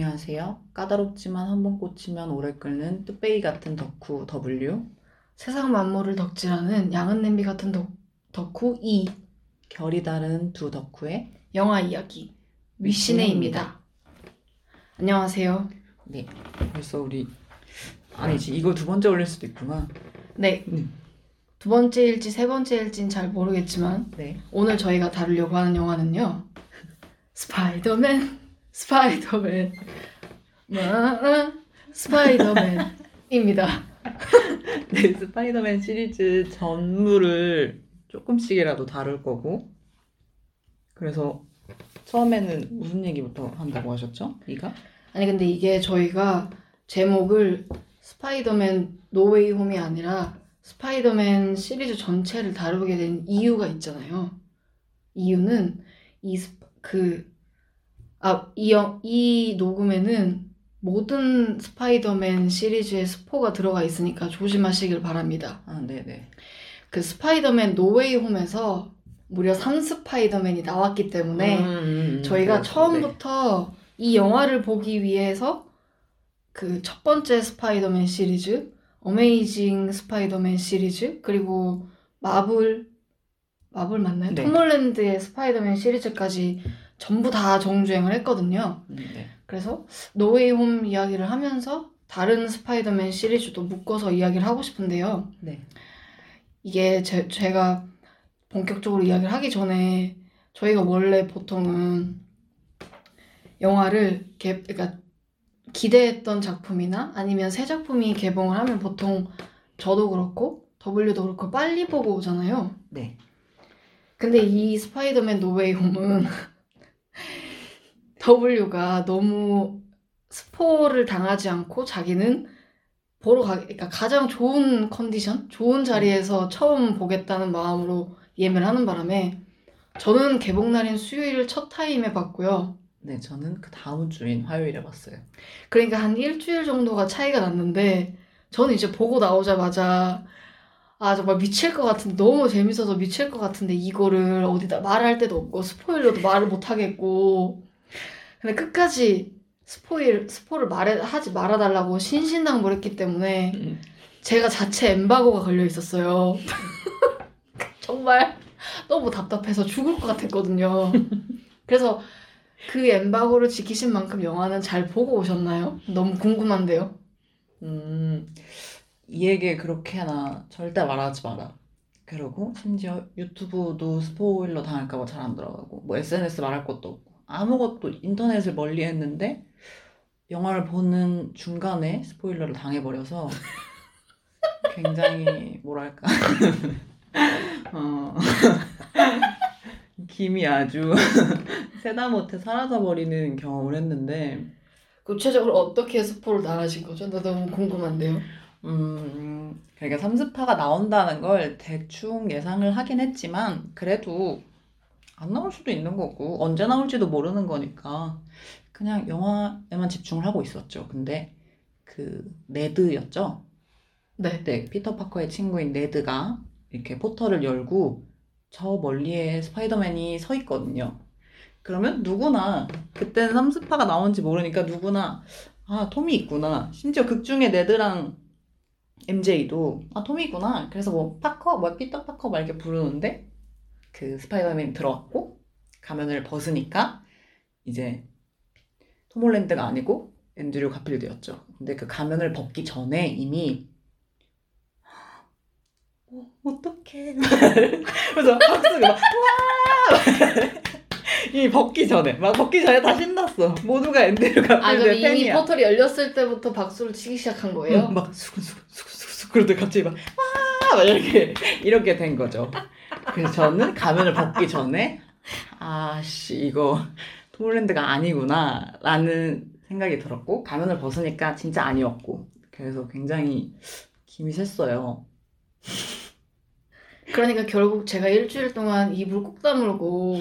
안녕하세요. 까다롭지만 한 번 꽂히면 오래 끓는 뚝배기 같은 덕후 W 세상 만물을 덕질하는 양은 냄비 같은 덕, 덕후 이 결이 다른 두 덕후의 영화 이야기 위시네입니다. 안녕하세요. 네 벌써 우리 아니지 이거 두 번째 올릴 수도 있구나. 네. 음. 두 번째일지 세 번째일진 잘 모르겠지만 네 오늘 저희가 다루려고 하는 영화는요. 스파이더맨, 스파이더맨, 와, 스파이더맨입니다. 네, 스파이더맨 시리즈 전부를 조금씩이라도 다룰 거고 그래서 처음에는 무슨 얘기부터 한다고 하셨죠? 이가? 아니 근데 이게 저희가 제목을 스파이더맨 노웨이 홈이 아니라 스파이더맨 시리즈 전체를 다루게 된 이유가 있잖아요. 이유는 이 그 아이이 녹음에는 모든 스파이더맨 시리즈의 스포가 들어가 있으니까 조심하시길 바랍니다. 아 네네 그 스파이더맨 노웨이 홈에서 무려 3스파이더맨이 나왔기 때문에 음, 음, 음, 저희가 그래서, 처음부터 이 영화를 보기 위해서 그 첫 번째 스파이더맨 시리즈, 어메이징 스파이더맨 시리즈, 그리고 마블, 마블 맞나요? 네. 톰 홀랜드의 스파이더맨 시리즈까지 전부 다 정주행을 했거든요. 네. 음, 네. 그래서 노웨이 홈 이야기를 하면서 다른 스파이더맨 시리즈도 묶어서 이야기를 하고 싶은데요. 네. 이게 제, 제가 본격적으로 이야기를 하기 전에 저희가 원래 보통은 영화를 개, 그러니까 기대했던 작품이나 아니면 새 작품이 개봉을 하면 보통 저도 그렇고 W도 그렇고 빨리 보고 오잖아요. 네. 근데 이 스파이더맨 노웨이 홈은 W가 너무 스포를 당하지 않고 자기는 보러 가, 그러니까 가장 좋은 컨디션, 좋은 자리에서 처음 보겠다는 마음으로 예매를 하는 바람에 저는 개봉 날인 수요일 첫 타임에 봤고요. 네, 저는 그 다음 주인 화요일에 봤어요. 그러니까 한 일주일 정도가 차이가 났는데 저는 이제 보고 나오자마자 아 정말 미칠 것 같은데 너무 재밌어서 미칠 것 같은데 이거를 어디다 말할 데도 없고 스포일러도 말을 못 하겠고 근데 끝까지 스포일 스포를 말해 하지 말아 달라고 신신당부했기 때문에 음. 제가 자체 엠바고가 걸려 있었어요. 정말 너무 답답해서 죽을 것 같았거든요. 그래서 그 엠바고를 지키신 만큼 영화는 잘 보고 오셨나요? 너무 궁금한데요. 음, 이에게 그렇게나 절대 말하지 마라. 그리고 심지어 유튜브도 스포일러 당할까 봐 잘 안 들어가고 뭐 SNS 말할 것도 아무것도 인터넷을 멀리 했는데 영화를 보는 중간에 스포일러를 당해버려서 굉장히 뭐랄까 어, 김이 아주 세다 못해 사라져버리는 경험을 했는데 구체적으로 어떻게 스포를 당하신 거죠? 나 너무 궁금한데요. 음, 그러니까 3스파가 나온다는 걸 대충 예상을 하긴 했지만, 그래도 안 나올 수도 있는 거고, 언제 나올지도 모르는 거니까, 그냥 영화에만 집중을 하고 있었죠. 근데 그, 네드였죠? 네. 네, 피터 파커의 친구인 네드가 이렇게 포털을 열고, 저 멀리에 스파이더맨이 서 있거든요. 그러면 누구나, 그때는 3스파가 나온지 모르니까 누구나, 아, 톰이 있구나. 심지어 극 중에 네드랑 MJ도 아 톰이 있구나. 그래서 뭐 파커, 뭐 피터 파커 막 이렇게 부르는데 그 스파이더맨이 들어왔고 가면을 벗으니까 이제 톰 홀랜드가 아니고 앤드류 가필드였죠. 근데 그 가면을 벗기 전에 이미 어, 어떡해. 그래서 박수가 막, 와! 이미 벗기 전에, 막 벗기 전에 다 신났어. 모두가 앤드류 아, 그럼 가필드의 이미 팬이야. 포털이 열렸을 때부터 박수를 치기 시작한 거예요? 응, 막 수근수근 수근수근 그러더니 갑자기 막 와! 막 이렇게 이렇게 된 거죠. 그래서 저는 가면을 벗기 전에 아씨 이거 톰홀랜드가 아니구나 라는 생각이 들었고 가면을 벗으니까 진짜 아니었고 그래서 굉장히 김이 샜어요. 그러니까 결국 제가 일주일 동안 입을 꾹 다물고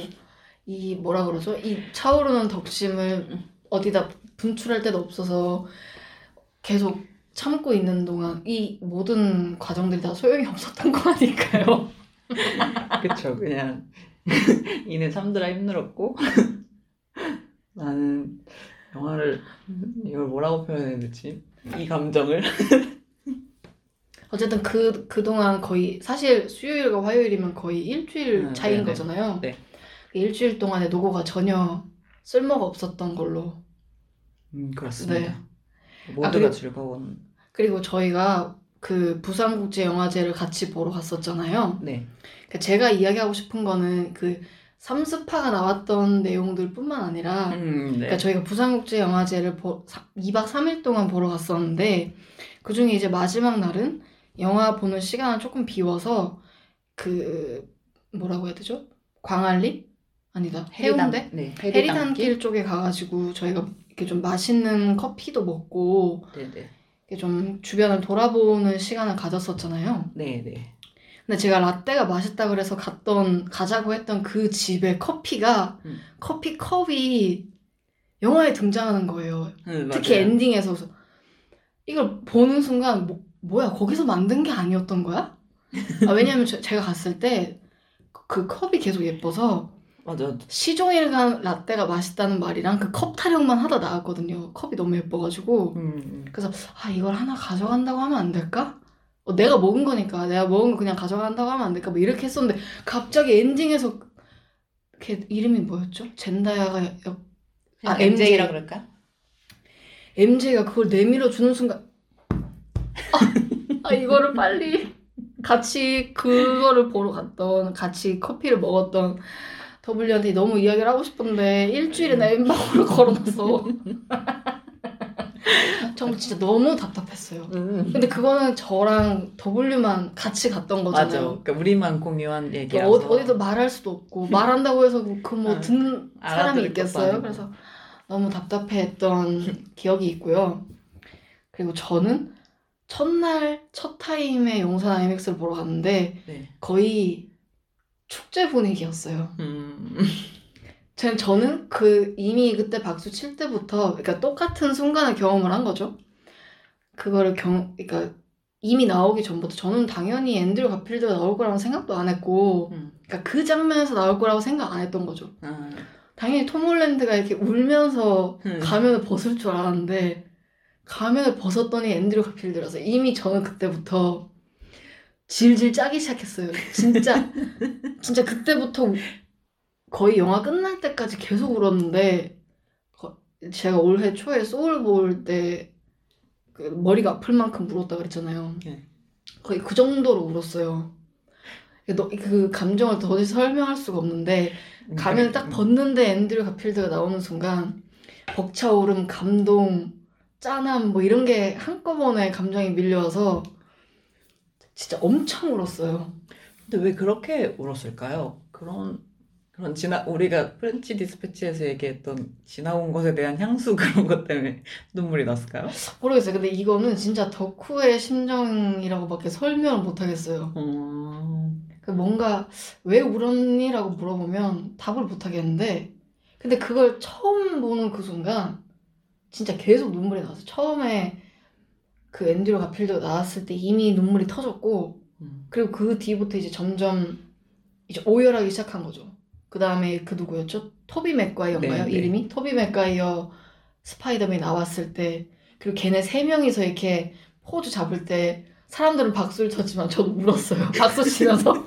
이 뭐라 그러죠? 이 차오르는 덕심을 어디다 분출할 데도 없어서 계속 참고 있는 동안 이 모든 과정들이 다 소용이 없었던 거 아닐까요? 그쵸 그냥 이내 참느라 힘들었고 나는 영화를 이걸 뭐라고 표현해야 되지? 이 감정을 어쨌든 그, 그동안 거의, 사실 수요일과 화요일이면 거의 일주일 음, 차이인 네네. 거잖아요. 네. 그 일주일 동안에 노고가 전혀 쓸모가 없었던 걸로. 음 그렇습니다. 네. 모두가 아, 그리고- 즐거운 그리고 저희가 그 부산국제영화제를 같이 보러 갔었잖아요. 네. 그 제가 이야기하고 싶은 거는 그 삼스파가 나왔던 내용들 뿐만 아니라 음 네. 그러니까 저희가 부산국제영화제를 보, 2박 3일 동안 보러 갔었는데 그 중에 이제 마지막 날은 영화 보는 시간을 조금 비워서 그 뭐라고 해야 되죠? 광안리? 아니다 해운대? 네. 해리단길 쪽에 가가지고 저희가 이렇게 좀 맛있는 커피도 먹고 네네. 이렇게 좀 주변을 돌아보는 시간을 가졌었잖아요. 네 네. 근데 제가 라떼가 맛있다 그래서 갔던 가자고 했던 그 집의 커피가 음. 커피 컵이 영화에 등장하는 거예요. 음, 특히 맞아요. 엔딩에서 이걸 보는 순간 뭐, 뭐야 거기서 만든 게 아니었던 거야? 아, 왜냐면 저- 제가 갔을 때 그 컵이 계속 예뻐서 맞아. 시종일관 라떼가 맛있다는 말이랑 그 컵 타령만 하다 나왔거든요. 컵이 너무 예뻐가지고 음. 그래서 아 이걸 하나 가져간다고 하면 안 될까? 어, 내가 먹은 거니까 내가 먹은 거 그냥 가져간다고 하면 안 될까? 뭐 이렇게 했었는데 갑자기 엔딩에서 걔 이름이 뭐였죠? 젠다야가 역- 아, MJ라 그럴까? MJ가 그걸 내밀어 주는 순간 아, 아, 이거를 빨리 같이 그거를 보러 갔던 같이 커피를 먹었던 W한테 너무 이야기를 하고 싶은데 일주일이나 엠바고를 걸어놔서 정말 진짜 너무 답답했어요. 음. 근데 그거는 저랑 W만 같이 갔던 맞아. 거잖아요. 그러니까 우리만 공유한 그 얘기라서. 어디, 어디도 말할 수도 없고 말한다고 해서 그뭐 응. 듣는 사람이 있겠어요. 그래서 너무 답답해했던 기억이 있고요. 그리고 저는 첫날 첫 타임에 용산 아이맥스를 보러 갔는데 네. 거의 축제 분위기였어요. 음. 저는, 저는 그 이미 그때 박수 칠 때부터 그러니까 똑같은 순간을 경험을 한 거죠. 그거를 경 그러니까 이미 나오기 전부터 저는 당연히 앤드류 가필드가 나올 거라고 생각도 안 했고 음. 그러니까 그 장면에서 나올 거라고 생각 안 했던 거죠. 아. 당연히 톰 홀랜드가 이렇게 울면서 음. 가면을 벗을 줄 알았는데 가면을 벗었더니 앤드류 가필드라서 이미 저는 그때부터 질질 짜기 시작했어요. 진짜 진짜 그때부터 우- 거의 영화 끝날 때까지 계속 울었는데 거- 제가 올해 초에 소울 볼때 그 머리가 아플 만큼 울었다 그랬잖아요. 네. 거의 그 정도로 울었어요. 너- 그 감정을 더 이상 설명할 수가 없는데 가면을 딱 음. 벗는데 앤드류 가필드가 나오는 순간 벅차오름, 감동, 짠함 뭐 이런 게 한꺼번에 감정이 밀려와서 진짜 엄청 울었어요. 근데 왜 그렇게 울었을까요? 그런 그런 지나 우리가 프렌치 디스패치에서 얘기했던 지나온 것에 대한 향수 그런 것 때문에 눈물이 났을까요? 모르겠어요. 근데 이거는 진짜 덕후의 심정이라고밖에 설명을 못 하겠어요. 어... 그 뭔가 왜 울었니라고 물어보면 답을 못 하겠는데 근데 그걸 처음 보는 그 순간 진짜 계속 눈물이 나서 처음에 그 앤드류 가필드 나왔을 때 이미 눈물이 터졌고 음. 그리고 그 뒤부터 이제 점점 이제 오열하기 시작한 거죠. 그 다음에 그 누구였죠? 토비 맥과이어인가요? 네, 네. 이름이? 토비 맥과이어 스파이더맨이 나왔을 때 그리고 걔네 세 명이서 이렇게 포즈 잡을 때 사람들은 박수를 쳤지만 저도 울었어요. 박수 치면서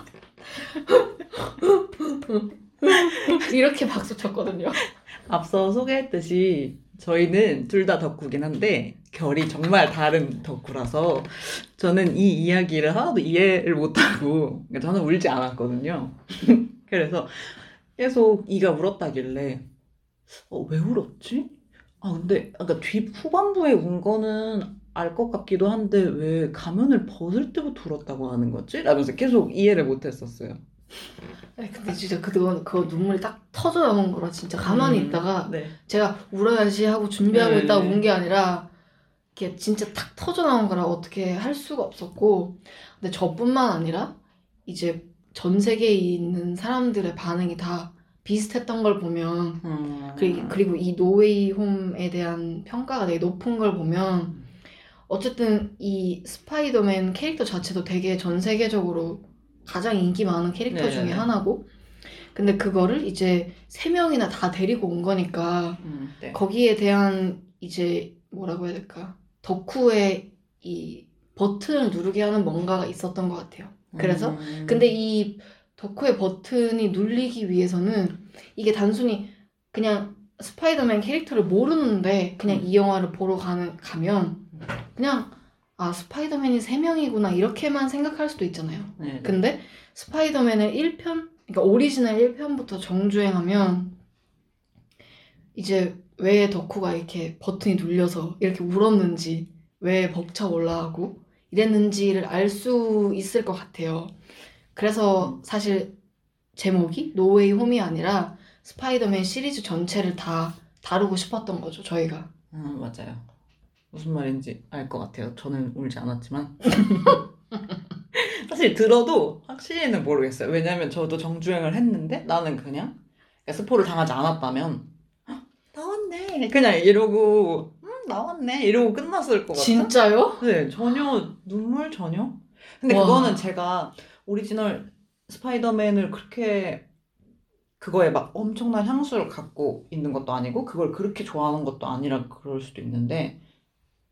이렇게 박수 쳤거든요. 앞서 소개했듯이 저희는 둘 다 덕후긴 한데 결이 정말 다른 덕후라서 저는 이 이야기를 하나도 이해를 못하고 그러니까 저는 울지 않았거든요. 그래서 계속 이가 울었다길래 어, 왜 울었지? 아 근데 아까 뒤 후반부에 운 거는 알 것 같기도 한데 왜 가면을 벗을 때부터 울었다고 하는 거지? 라면서 계속 이해를 못했었어요. 아니, 근데 진짜 그거, 그거 눈물이 딱 터져 나온 거라 진짜 가만히 음, 있다가 네. 제가 울어야지 하고 준비하고 네, 있다가 네. 운게 아니라 이게 진짜 탁 터져 나온 거라 어떻게 할 수가 없었고 근데 저뿐만 아니라 이제 전 세계에 있는 사람들의 반응이 다 비슷했던 걸 보면 음, 그리- 그리고 이 노웨이 홈에 대한 평가가 되게 높은 걸 보면 어쨌든 이 스파이더맨 캐릭터 자체도 되게 전 세계적으로 가장 인기 많은 캐릭터 네. 중에 하나고 근데 그거를 이제 세 명이나 다 데리고 온 거니까 음, 네. 거기에 대한 이제 뭐라고 해야 될까? 덕후의 이 버튼을 누르게 하는 뭔가가 있었던 것 같아요. 그래서 음, 근데 이 덕후의 버튼이 눌리기 위해서는 이게 단순히 그냥 스파이더맨 캐릭터를 모르는데 그냥 이 영화를 보러 가는 가면 그냥 아 스파이더맨이 세 명이구나 이렇게만 생각할 수도 있잖아요. 네, 네. 근데 스파이더맨을 1편 그러니까 오리지널 1편부터 정주행하면 이제 왜 덕후가 이렇게 버튼이 눌려서 이렇게 울었는지 왜 벅차 올라가고 이랬는지를 알 수 있을 것 같아요. 그래서 사실 제목이 노웨이 홈이 아니라 스파이더맨 시리즈 전체를 다 다루고 싶었던 거죠, 저희가. 음, 맞아요. 무슨 말인지 알 것 같아요. 저는 울지 않았지만. 사실 들어도 확실히는 모르겠어요. 왜냐면 저도 정주행을 했는데 나는 그냥 스포를 당하지 않았다면 "헉, 나왔네. 그냥 이러고 음, 나왔네. 이러고 끝났을 것 같아. 진짜요? 네, 전혀 눈물 전혀. 근데 와. 그거는 제가 오리지널 스파이더맨을 그렇게 그거에 막 엄청난 향수를 갖고 있는 것도 아니고 그걸 그렇게 좋아하는 것도 아니라 그럴 수도 있는데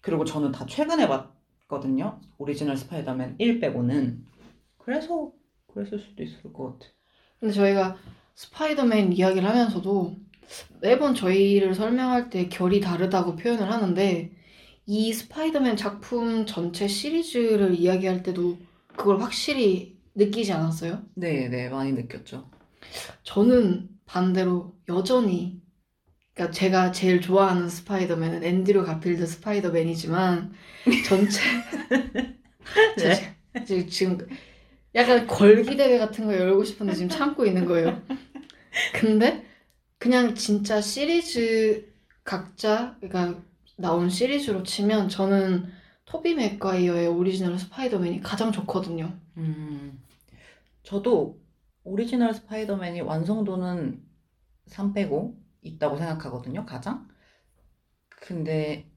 그리고 저는 다 최근에 봤거든요. 오리지널 스파이더맨 1 빼고는 그래서 그랬을 수도 있을 것 같아. 근데 저희가 스파이더맨 이야기를 하면서도 매번 저희를 설명할 때 결이 다르다고 표현을 하는데 이 스파이더맨 작품 전체 시리즈를 이야기할 때도 그걸 확실히 느끼지 않았어요? 네, 네, 많이 느꼈죠. 저는 반대로 여전히 그러니까 제가 제일 좋아하는 스파이더맨은 앤드류 가필드 스파이더맨이지만 전체 저 네. 지금, 지금 약간 궐기 대회 같은 거 열고 싶은데 지금 참고 있는 거예요. 근데 그냥 진짜 시리즈 각자 그러니까 나온 시리즈로 치면 저는 토비 맥과이어의 오리지널 스파이더맨이 가장 좋거든요. 음, 저도 오리지널 스파이더맨이 완성도는 3 빼고 있다고 생각하거든요, 가장. 근데,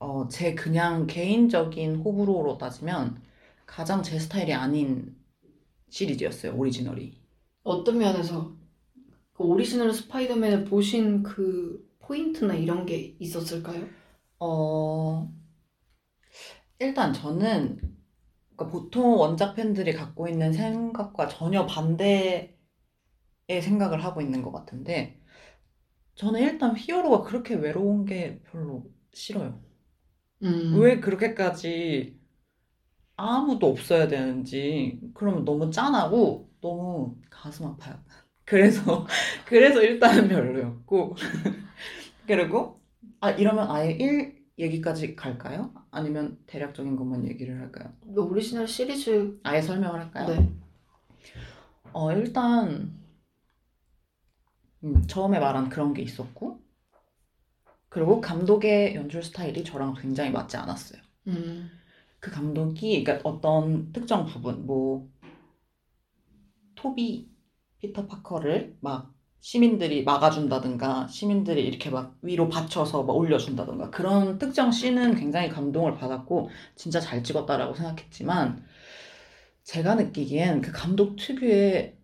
어, 제 그냥 개인적인 호불호로 따지면 가장 제 스타일이 아닌 시리즈였어요, 오리지널이. 어떤 면에서 그 오리지널 스파이더맨을 보신 그 포인트나 이런 게 있었을까요? 어, 일단 저는 그러니까 보통 원작 팬들이 갖고 있는 생각과 전혀 반대의 생각을 하고 있는 것 같은데, 저는 일단 히어로가 그렇게 외로운 게 별로 싫어요. 음, 왜 그렇게까지 아무도 없어야 되는지, 그러면 너무 짠하고 너무 가슴 아파요. 그래서, 그래서 일단은 별로였고, 그리고, 아, 이러면 아예 1 얘기까지 갈까요? 아니면 대략적인 것만 얘기를 할까요? 그 오리지널 시리즈 아예 설명을 할까요? 네. 어, 일단, 음, 처음에 말한 그런 게 있었고, 그리고 감독의 연출 스타일이 저랑 굉장히 맞지 않았어요. 음, 그 감독이, 그러니까 어떤 특정 부분, 뭐, 토비, 피터 파커를 막 시민들이 막아준다든가, 시민들이 이렇게 막 위로 받쳐서 막 올려준다든가, 그런 특정 씬은 굉장히 감동을 받았고, 진짜 잘 찍었다라고 생각했지만, 제가 느끼기엔 그 감독 특유의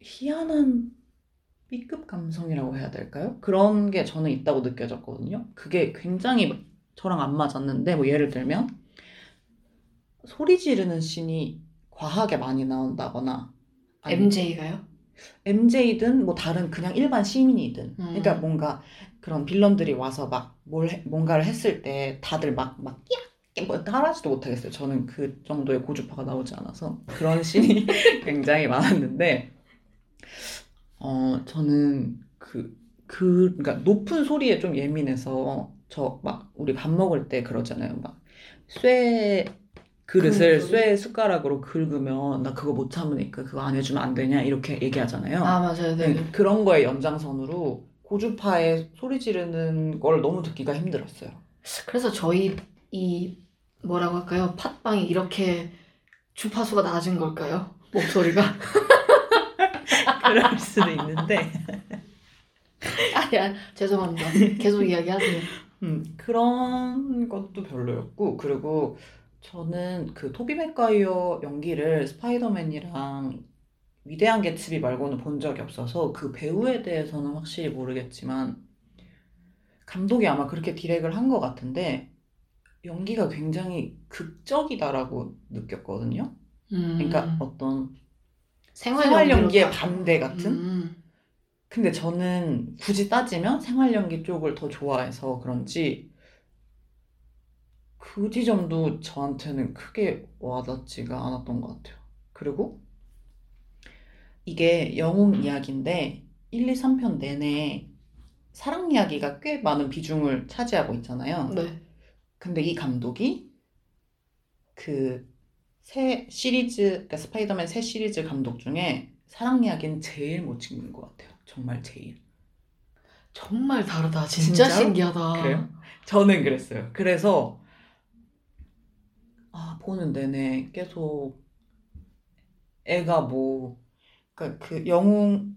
희한한 B급 감성이라고 해야 될까요? 그런 게 저는 있다고 느껴졌거든요. 그게 굉장히 저랑 안 맞았는데, 뭐 예를 들면, 소리 지르는 씬이 과하게 많이 나온다거나, MJ가요? MJ든 뭐 다른 그냥 일반 시민이든, 음. 그러니까 뭔가 그런 빌런들이 와서 막 뭘, 뭔가를 했을 때 다들 막, 막, 야! 뭐 따라하지도 못하겠어요. 저는 그 정도의 고주파가 나오지 않아서. 그런 씬이 굉장히 많았는데, 어, 저는 그, 그, 그러니까 높은 소리에 좀 예민해서, 저 막, 우리 밥 먹을 때 그러잖아요. 막, 쇠 그릇을? 쇠 숟가락으로 긁으면, 나 그거 못 참으니까 그거 안 해주면 안 되냐, 이렇게 얘기하잖아요. 아 맞아요, 네. 네, 그런 거의 연장선으로 고주파에 소리 지르는 걸 너무 듣기가 힘들었어요. 그래서 저희 이 뭐라고 할까요? 팟빵이 이렇게 주파수가 낮은 걸까요? 목소리가? 그럴 수도 있는데. 아니야, 죄송합니다. 계속 이야기하세요. 음, 그런 것도 별로였고, 그리고 저는 그 토비 맥과이어 연기를 스파이더맨이랑 위대한 개츠비 말고는 본 적이 없어서 그 배우에 대해서는 확실히 모르겠지만 감독이 아마 그렇게 디렉을 한 것 같은데 연기가 굉장히 극적이다라고 느꼈거든요. 음. 그러니까 어떤 생활, 연기의 다- 반대 같은? 음. 근데 저는 굳이 따지면 생활 연기 쪽을 더 좋아해서 그런지 그 지점도 저한테는 크게 와닿지가 않았던 것 같아요. 그리고 이게 영웅 이야기인데 1, 2, 3편 내내 사랑 이야기가 꽤 많은 비중을 차지하고 있잖아요. 네. 근데 이 감독이 그 새 시리즈, 그러니까 스파이더맨 새 시리즈 감독 중에 사랑 이야기는 제일 못 찍는 것 같아요. 정말 제일. 정말 다르다. 진짜 진짜로? 신기하다. 그래요? 저는 그랬어요. 그래서 아 보는 내내 계속 애가 뭐 그러니까 그 영웅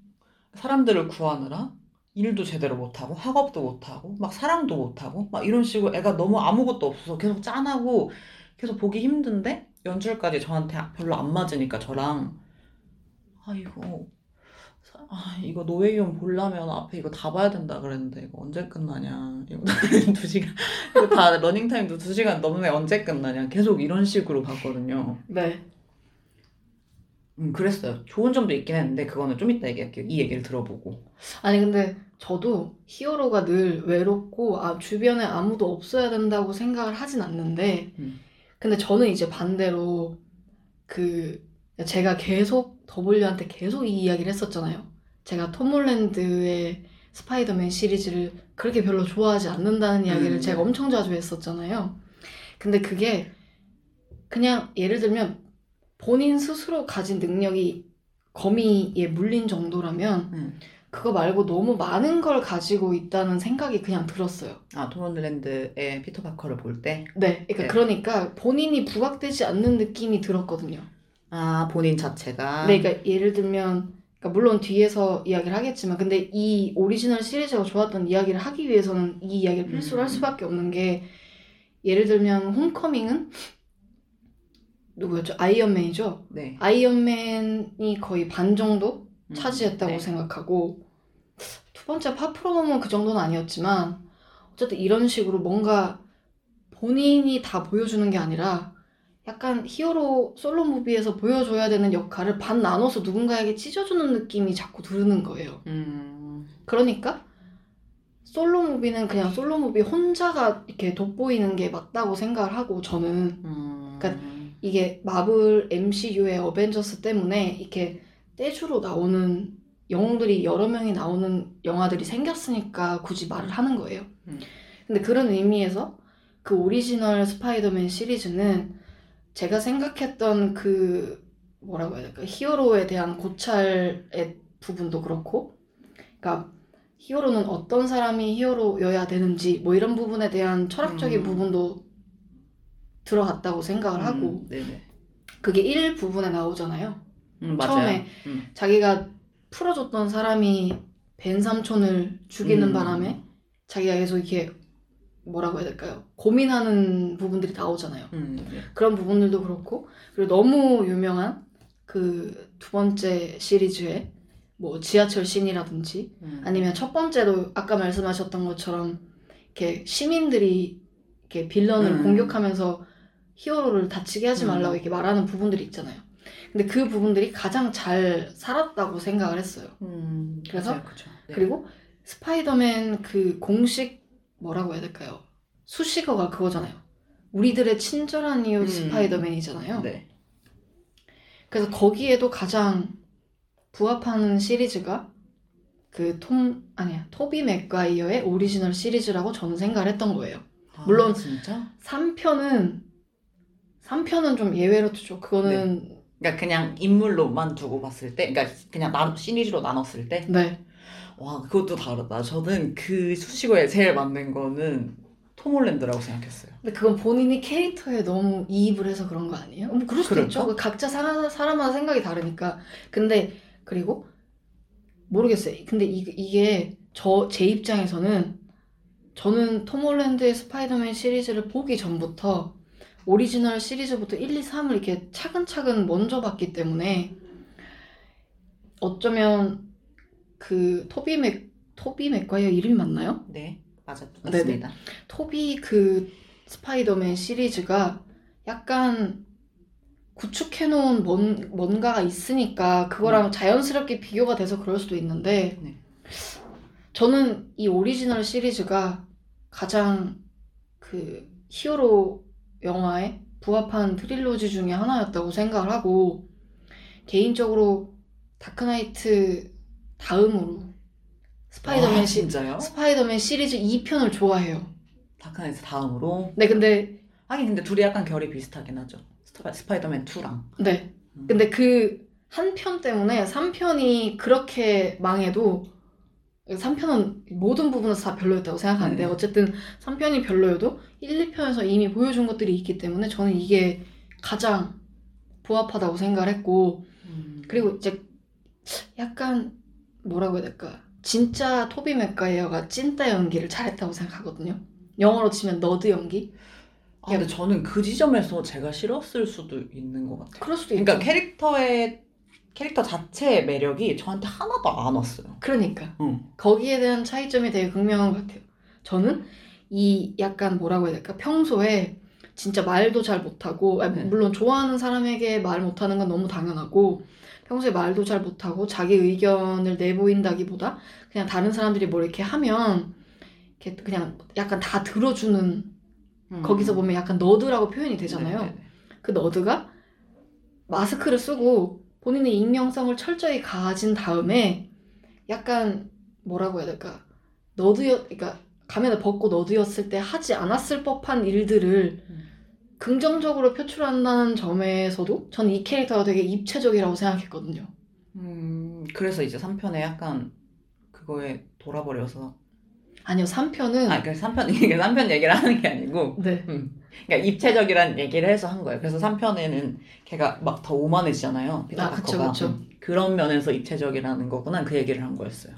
사람들을 구하느라 일도 제대로 못하고 학업도 못하고 막 사랑도 못하고 막 이런 식으로 애가 너무 아무것도 없어서 계속 짠하고 계속 보기 힘든데 연출까지 저한테 별로 안 맞으니까 저랑 아 이거 아 이거 노웨이홈 보려면 앞에 이거 다 봐야 된다 그랬는데 이거 언제 끝나냐 이거 두 시간 이거 다 러닝 타임도 두 시간 넘네 언제 끝나냐 계속 이런 식으로 봤거든요. 네. 음 그랬어요. 좋은 점도 있긴 했는데 그거는 좀 이따 얘기할게요. 이 얘기를 들어보고. 아니 근데 저도 히어로가 늘 외롭고 아, 주변에 아무도 없어야 된다고 생각을 하진 않는데 음. 근데 저는 이제 반대로 그 제가 계속 더블유한테 계속 이 이야기를 했었잖아요. 제가 톰 홀랜드의 스파이더맨 시리즈를 그렇게 별로 좋아하지 않는다는 이야기를 음. 제가 엄청 자주 했었잖아요. 근데 그게 그냥 예를 들면 본인 스스로 가진 능력이 거미에 물린 정도라면 음. 그거 말고 너무 많은 걸 가지고 있다는 생각이 그냥 들었어요. 아 톰 홀랜드의 피터 파커를 볼 때. 네, 그러니까 네. 그러니까 본인이 부각되지 않는 느낌이 들었거든요. 아 본인 자체가. 네, 그러니까 예를 들면 그러니까 물론 뒤에서 이야기를 하겠지만 근데 이 오리지널 시리즈가 좋았던 이야기를 하기 위해서는 이 이야기를 필수로 할 음. 수밖에 없는 게 예를 들면 홈커밍은 누구였죠? 아이언맨이죠. 네. 아이언맨이 거의 반 정도 음, 차지했다고 네. 생각하고 두 번째 파프로는 그 정도는 아니었지만 어쨌든 이런 식으로 뭔가 본인이 다 보여주는 게 아니라 약간 히어로 솔로 무비에서 보여줘야 되는 역할을 반 나눠서 누군가에게 찢어주는 느낌이 자꾸 드는 거예요. 음. 그러니까 솔로 movie는 그냥 솔로 movie 혼자가 이렇게 돋보이는 게 맞다고 생각을 하고 저는 음. 그러니까 이게 마블 MCU의 어벤져스 때문에 이렇게 떼주로 나오는 영웅들이 여러 명이 나오는 영화들이 생겼으니까 굳이 말을 하는 거예요. 음. 근데 그런 의미에서 그 오리지널 스파이더맨 시리즈는 제가 생각했던 그 뭐라고 해야 될까 히어로에 대한 고찰의 부분도 그렇고 그러니까 히어로는 어떤 사람이 히어로여야 되는지 뭐 이런 부분에 대한 철학적인 음. 부분도 들어갔다고 생각을 하고 음. 그게 1 부분에 나오잖아요. 음, 맞아요. 처음에 음. 자기가 풀어줬던 사람이 벤 삼촌을 죽이는 음. 바람에 자기가 계속 이렇게 뭐라고 해야 될까요? 고민하는 부분들이 나오잖아요. 음, 네. 그런 부분들도 그렇고 그리고 너무 유명한 그 두 번째 시리즈의 뭐 지하철 씬이라든지 음. 아니면 첫 번째도 아까 말씀하셨던 것처럼 이렇게 시민들이 이렇게 빌런을 음. 공격하면서 히어로를 다치게 하지 말라고 음. 이렇게 말하는 부분들이 있잖아요. 근데 그 부분들이 가장 잘 살았다고 생각을 했어요. 음, 그래서? 맞아요. 네. 그리고 스파이더맨 그 공식 뭐라고 해야 될까요? 수식어가 그거잖아요. 우리들의 친절한 이웃 음. 스파이더맨이잖아요. 네. 그래서 거기에도 가장 부합하는 시리즈가 그 톰 아니야 토비 맥과이어의 오리지널 시리즈라고 저는 생각을 했던 거예요. 아, 물론 진짜? 3편은 3편은 좀 예외로 두죠. 그거는 그러니까 그냥 인물로만 두고 봤을 때, 그러니까 그냥 나, 시리즈로 나눴을 때, 네. 와 그것도 다르다. 저는 그 수식어에 제일 맞는 거는 톰 홀랜드라고 생각했어요. 근데 그건 본인이 캐릭터에 너무 이입을 해서 그런 거 아니에요? 뭐 그럴 수도 그럴까? 있죠. 그 각자 사람, 사람마다 생각이 다르니까. 근데 그리고 모르겠어요. 근데 이, 이게 저 제 입장에서는 저는 톰 홀랜드의 스파이더맨 시리즈를 보기 전부터 오리지널 시리즈부터 1, 2, 3을 이렇게 차근차근 먼저 봤기 때문에 어쩌면 그 토비 맥 토비 맥과이어 이름이 맞나요? 네, 맞아, 네네. 맞습니다. 토비 그 스파이더맨 시리즈가 약간 구축해놓은 뭔, 뭔가가 있으니까 그거랑 자연스럽게 비교가 돼서 그럴 수도 있는데 네. 저는 이 오리지널 시리즈가 가장 그 히어로 영화에 부합한 trilogy 중에 하나였다고 생각을 하고 개인적으로 다크나이트 다음으로 스파이더맨 아, 시, 진짜요? 스파이더맨 시리즈 2편을 좋아해요. 다크나이트 다음으로 네, 근데 하긴 근데 둘이 약간 결이 비슷하긴 하죠. 스파, 스파이더맨 2랑. 네. 음. 근데 그 한 편 때문에 3편이 그렇게 망해도 3편은 모든 부분에서 다 별로였다고 생각하는데 네. 어쨌든 3편이 별로여도 1, 2편에서 이미 보여준 것들이 있기 때문에 저는 이게 가장 부합하다고 생각을 했고 음. 그리고 이제 약간 뭐라고 해야 될까 진짜 토비 맥가이어가 찐따 연기를 잘했다고 생각하거든요. 영어로 치면 너드 연기? 아, 근데 저는 그 지점에서 제가 싫었을 수도 있는 것 같아요. 그럴 수도 있죠. 그러니까 캐릭터의 캐릭터 자체의 매력이 저한테 하나도 안 왔어요. 그러니까. 응. 거기에 대한 차이점이 되게 극명한 것 같아요. 저는 이 약간 뭐라고 해야 될까? 평소에 진짜 말도 잘 못하고, 아, 네. 물론 좋아하는 사람에게 말 못하는 건 너무 당연하고, 평소에 말도 잘 못하고 자기 의견을 내보인다기보다 그냥 다른 사람들이 뭐 이렇게 하면 이렇게 그냥 약간 다 들어주는 거기서 보면 약간 너드라고 표현이 되잖아요. 음. 네네네. 그 너드가 마스크를 쓰고 본인의 익명성을 철저히 가진 다음에 약간 뭐라고 해야 될까 너드였 그러니까 가면을 벗고 너드였을 때 하지 않았을 법한 일들을 음. 긍정적으로 표출한다는 점에서도 전이 캐릭터가 되게 입체적이라고 생각했거든요. 음, 그래서 이제 3편에 약간 그거에 돌아버려서 아니요, 3편은 아, 그 3편 이게 3편 얘기를 하는 게 아니고 네. 음. 그러니까 입체적이란 얘기를 해서 한 거예요. 그래서 3편에는 걔가 막 더 오만해지잖아요. 피터 아, 그쵸, 파커가. 그쵸. 음. 그런 면에서 입체적이라는 거구나 그 얘기를 한 거였어요.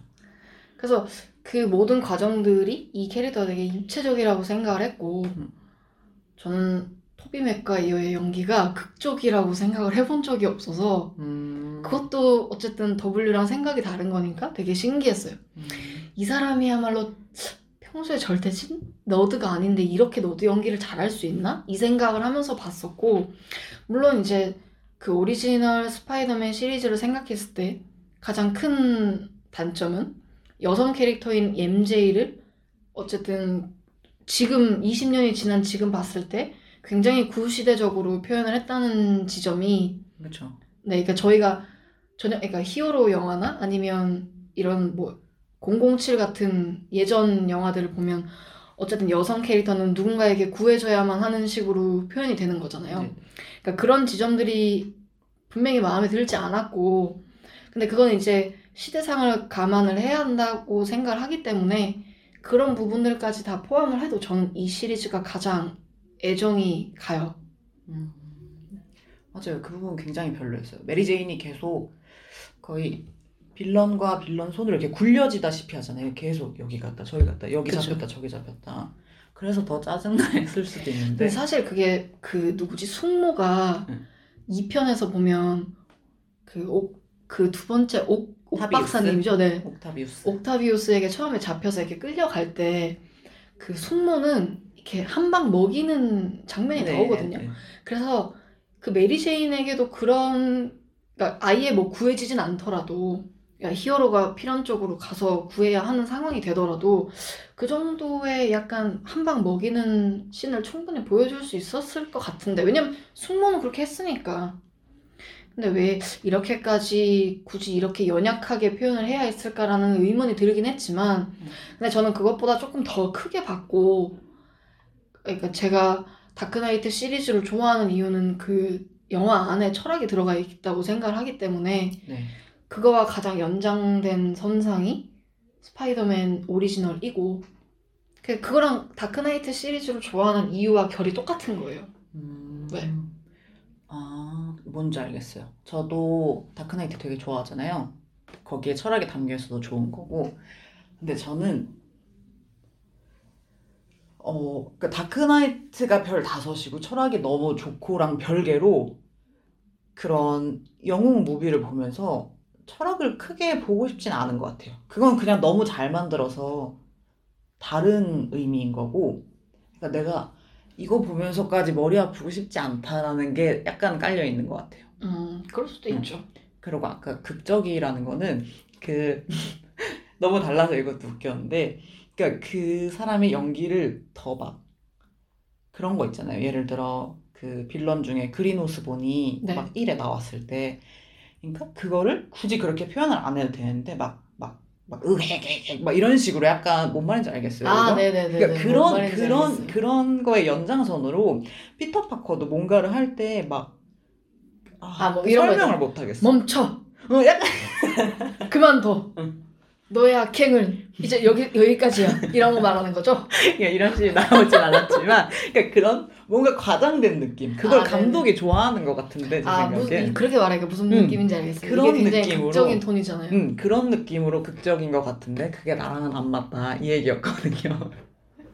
그래서 그 모든 과정들이 이 캐릭터가 되게 입체적이라고 생각을 했고 음. 저는 토비 맥과이어의 연기가 극적이라고 생각을 해본 적이 없어서 음. 그것도 어쨌든 W랑 생각이 다른 거니까 되게 신기했어요. 음. 이 사람이야말로 평소에 절대 찐 nerd가 아닌데 이렇게 nerd 연기를 잘할 수 있나? 이 생각을 하면서 봤었고 물론 이제 그 오리지널 스파이더맨 시리즈를 생각했을 때 가장 큰 단점은 여성 캐릭터인 MJ를 어쨌든 지금 20년이 지난 지금 봤을 때 굉장히 구시대적으로 표현을 했다는 지점이 그렇죠. 네, 그러니까 저희가 전혀 그러니까 히어로 영화나 아니면 이런 뭐 007 같은 예전 영화들을 보면 어쨌든 여성 캐릭터는 누군가에게 구해줘야만 하는 식으로 표현이 되는 거잖아요. 네. 그러니까 그런 지점들이 분명히 마음에 들지 않았고 근데 그건 이제 시대상을 감안을 해야 한다고 생각을 하기 때문에 그런 부분들까지 다 포함을 해도 저는 이 시리즈가 가장 애정이 가요. 음. 맞아요. 그 부분 굉장히 별로였어요. 메리 제인이 계속 거의 빌런과 빌런 손으로 이렇게 굴려지다시피 하잖아요. 계속 여기 갔다 저기 갔다 여기 그쵸. 잡혔다 저기 잡혔다. 그래서 더 짜증나했을 수도 있는데. 사실 그게 그 누구지 숙모가 응. 2편에서 보면 그 두 번째 옥, 옥 옥타비우스? 박사님이죠. 네. 옥타비우스. 옥타비우스에게 처음에 잡혀서 이렇게 끌려갈 때 그 숙모는 이렇게 한 방 먹이는 장면이 네, 나오거든요. 네. 그래서 그 메리 제인에게도 그런 그러니까 아예 뭐 구해지진 않더라도 히어로가 필연적으로 가서 구해야 하는 상황이 되더라도 그 정도의 약간 한 방 먹이는 씬을 충분히 보여줄 수 있었을 것 같은데 왜냐면 숙모는 그렇게 했으니까 근데 왜 이렇게까지 굳이 이렇게 연약하게 표현을 해야 했을까라는 의문이 들긴 했지만 근데 저는 그것보다 조금 더 크게 봤고 그러니까 제가 다크나이트 시리즈를 좋아하는 이유는 그 영화 안에 철학이 들어가 있다고 생각을 하기 때문에 네. 그거와 가장 연장된 선상이 스파이더맨 오리지널이고 그- 그거랑 다크나이트 시리즈를 좋아하는 이유와 결이 똑같은 거예요. 음. 왜? 아, 뭔지 알겠어요. 저도 다크나이트 되게 좋아하잖아요. 거기에 철학이 담겨 있어서 좋은 거고. 근데 저는 어, 그 다크나이트가 별 다섯이고 철학이 너무 좋고랑 별개로 그런 영웅 무비를 보면서 철학을 크게 보고 싶진 않은 것 같아요. 그건 그냥 너무 잘 만들어서 다른 의미인 거고, 그러니까 내가 이거 보면서까지 머리 아프고 싶지 않다라는 게 약간 깔려 있는 것 같아요. 음, 그럴 수도 음. 있죠. 그리고 아까 극적이라는 거는 그 너무 달라서 이것도 웃겼는데, 그러니까 그 사람의 연기를 더 막 그런 거 있잖아요. 예를 들어 그 빌런 중에 그린 오스본이 네. 막 1에 나왔을 때, 그러니까 그거를 굳이 그렇게 표현을 안 해도 되는데 막 막 막 으헤헤헤 막 이런 식으로 약간 뭔 말인지 알겠어요? 아? 네네네. 그러니까 그런 그런 알겠어요. 그런 거의 연장선으로 피터 파커도 뭔가를 할 때막 아, 뭐 이런 거 설명을 못 하겠어. 멈춰. 어, 약간 그만둬. 응. 너의 악행은 이제 여기 여기까지야. 이런 거 말하는 거죠? 그냥 이런 식으로 나오진 않았지만, 그러니까 그런 뭔가 과장된 느낌. 그걸 아, 네네. 감독이 좋아하는 것 같은데 제 아, 생각에. 무슨 그렇게 말하니까 무슨 음, 느낌인지 알겠어요. 그런 이게 굉장히 느낌으로. 극적인 톤이잖아요. 음, 그런 느낌으로 극적인 것 같은데 그게 나랑은 안 맞다 이 얘기였거든요.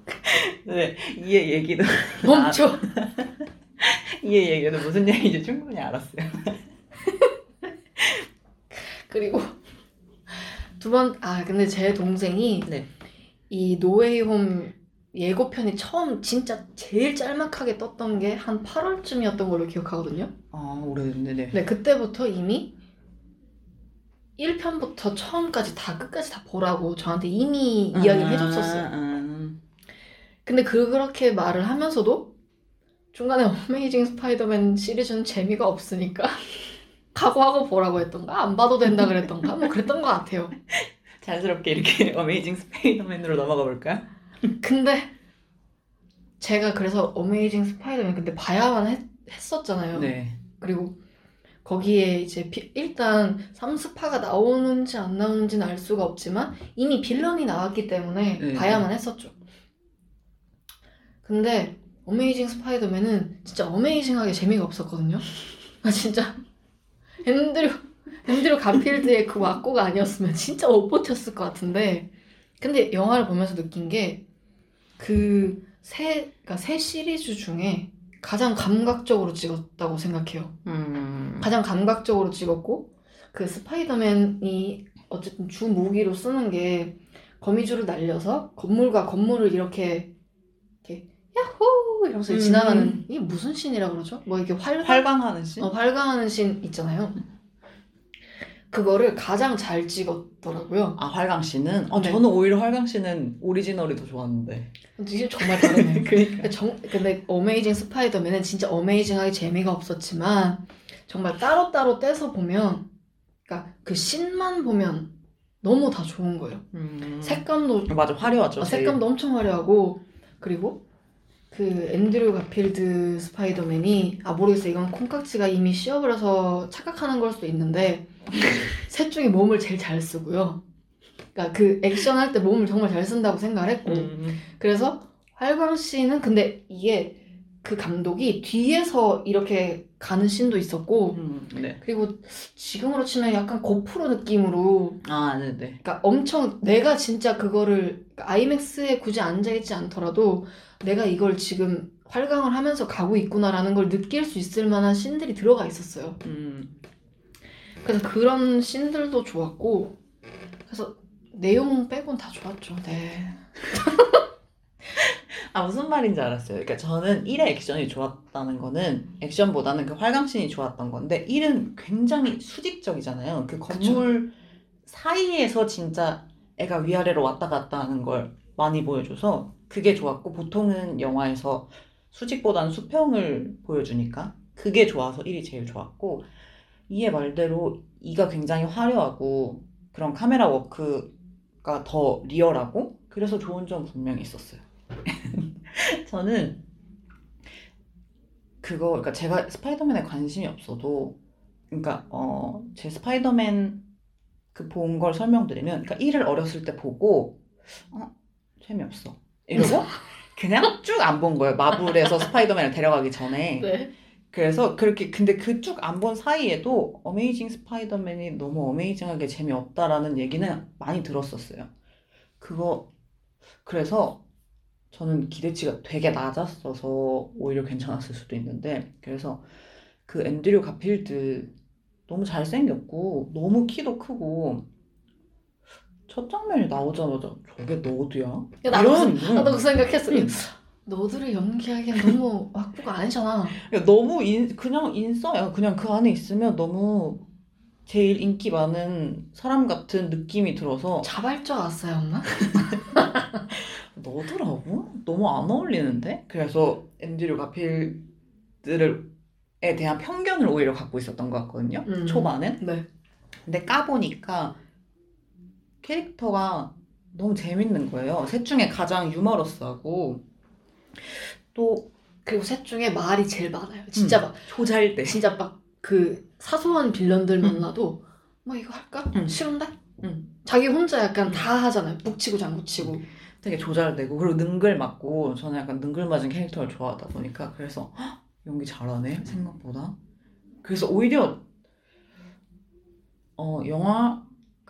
네, 이의 얘기도 멈춰. 이의 얘기도 무슨 얘기인지 충분히 알았어요. 그리고 두 번, 아, 근데 제 동생이 네. 이 노웨이홈 예고편이 처음 진짜 제일 짤막하게 떴던 게 한 8월쯤이었던 걸로 기억하거든요. 아 오래됐네. 네. 네, 그때부터 이미 1편부터 처음까지 다 끝까지 다 보라고 저한테 이미 이야기를 해줬었어요. 음, 근데 그렇게 말을 하면서도 중간에 어메이징 스파이더맨 시리즈는 재미가 없으니까 각오하고 보라고 했던가 안 봐도 된다 그랬던가 뭐 그랬던 것 같아요. 자연스럽게 이렇게 어메이징 스파이더맨으로 넘어가 볼까요? 근데 제가 그래서 어메이징 스파이더맨 근데 봐야만 했, 했었잖아요. 네. 그리고 거기에 이제 비- 일단 삼스파가 나오는지 안 나오는지는 알 수가 없지만 이미 빌런이 나왔기 때문에 네. 봐야만 했었죠. 근데 어메이징 스파이더맨은 진짜 amazing하게 재미가 없었거든요. 아 진짜 앤드류 앤드류 가필드의 그 왁구가 아니었으면 진짜 못 버텼을 것 같은데 근데 영화를 보면서 느낀 게 그세 그러니까 세 시리즈 중에 가장 감각적으로 찍었다고 생각해요. 음. 가장 감각적으로 찍었고 그 스파이더맨이 어쨌든 주 무기로 쓰는 게 거미줄을 날려서 건물과 건물을 이렇게 야호 이러면서 음. 지나가는 이게 무슨 씬이라 그러죠? 뭐 이렇게 활 활강하는 씬? 어, 활강하는 씬 있잖아요. 그거를 가장 잘 찍었더라고요. 아 활강 씨는? 어, 네. 저는 오히려 활강 씨는 오리지널이 더 좋았는데. 이게 정말 다르네요. 그러니까. 근데, 정, 근데 어메이징 스파이더맨은 진짜 어메이징하게 재미가 없었지만 정말 따로따로 떼서 보면 그러니까 그 씬만 보면 너무 다 좋은 거예요. 음. 색감도 맞아 화려하죠. 아. 색감도 엄청 화려하고 그리고 그 앤드류 가필드 스파이더맨이 아 모르겠어 이건 콩깍지가 이미 씌어버려서 착각하는 걸 수도 있는데 셋 중에 몸을 제일 잘 쓰고요. 그러니까 그 액션 할 때 몸을 정말 잘 쓴다고 생각을 했고 음. 그래서 활광 씨는 근데 이게 그 감독이 뒤에서 이렇게 가는 씬도 있었고 음. 네. 그리고 지금으로 치면 약간 고프로 느낌으로 아 네네. 그러니까 엄청 내가 진짜 그거를 그러니까 아이맥스에 굳이 앉아 있지 않더라도 내가 이걸 지금 활강을 하면서 가고 있구나라는 걸 느낄 수 있을 만한 씬들이 들어가 있었어요. 음. 그래서 그런 씬들도 좋았고 그래서 내용 빼곤 다 좋았죠. 네. 아 무슨 말인지 알았어요. 그러니까 저는 1의 액션이 좋았다는 거는 액션보다는 그 활강씬이 좋았던 건데 1은 굉장히 수직적이잖아요. 그 건물 사이에서 진짜 애가 위아래로 왔다 갔다 하는 걸 많이 보여줘서 그게 좋았고 보통은 영화에서 수직보다는 수평을 보여주니까 그게 좋아서 1이 제일 좋았고 2의 말대로 2가 굉장히 화려하고 그런 카메라 워크가 더 리얼하고 그래서 좋은 점 분명히 있었어요. 저는 그거 그러니까 제가 스파이더맨에 관심이 없어도 그러니까 어 제 스파이더맨 그 본 걸 설명드리면 그러니까 1을 어렸을 때 보고 어 재미없어 이러고 그냥 쭉 안 본 거예요 마블에서 스파이더맨을 데려가기 전에 네. 그래서 그렇게 근데 그 쭉 안 본 사이에도 어메이징 스파이더맨이 너무 amazing하게 재미없다라는 얘기는 많이 들었었어요. 그거 그래서 저는 기대치가 되게 낮았어서 오히려 괜찮았을 수도 있는데 그래서 그 앤드류 가필드도 너무 잘생겼고 너무 키도 크고 첫 장면이 나오자마자 저게 너드야? 야, 나도, 이런 그, 나도 그 생각했어. 응. 너들을 연기하기엔 너무 확보가 아니잖아. 야, 너무 인, 그냥 인싸야. 그냥 그 안에 있으면 너무 제일 인기 많은 사람 같은 느낌이 들어서 자발적 아싸였나? 너더라고? 너무 안 어울리는데? 그래서 앤드류 가필드를에 대한 편견을 오히려 갖고 있었던 것 같거든요. 음. 초반엔. 네. 근데 까보니까 캐릭터가 너무 재밌는 거예요. 셋 중에 가장 유머러스하고 또 그리고 셋 중에 말이 제일 많아요. 진짜 음. 막 조잘돼. 진짜 막 그 사소한 빌런들 만나도 뭐 이거 할까? 응. 싫은데? 응. 자기 혼자 약간 응. 다 하잖아요. 북치고 장구치고. 되게 조잘되고 그리고 능글맞고 저는 약간 능글맞은 캐릭터를 좋아하다 보니까 그래서 헉, 연기 잘하네 생각보다 그래서 오히려 어 영화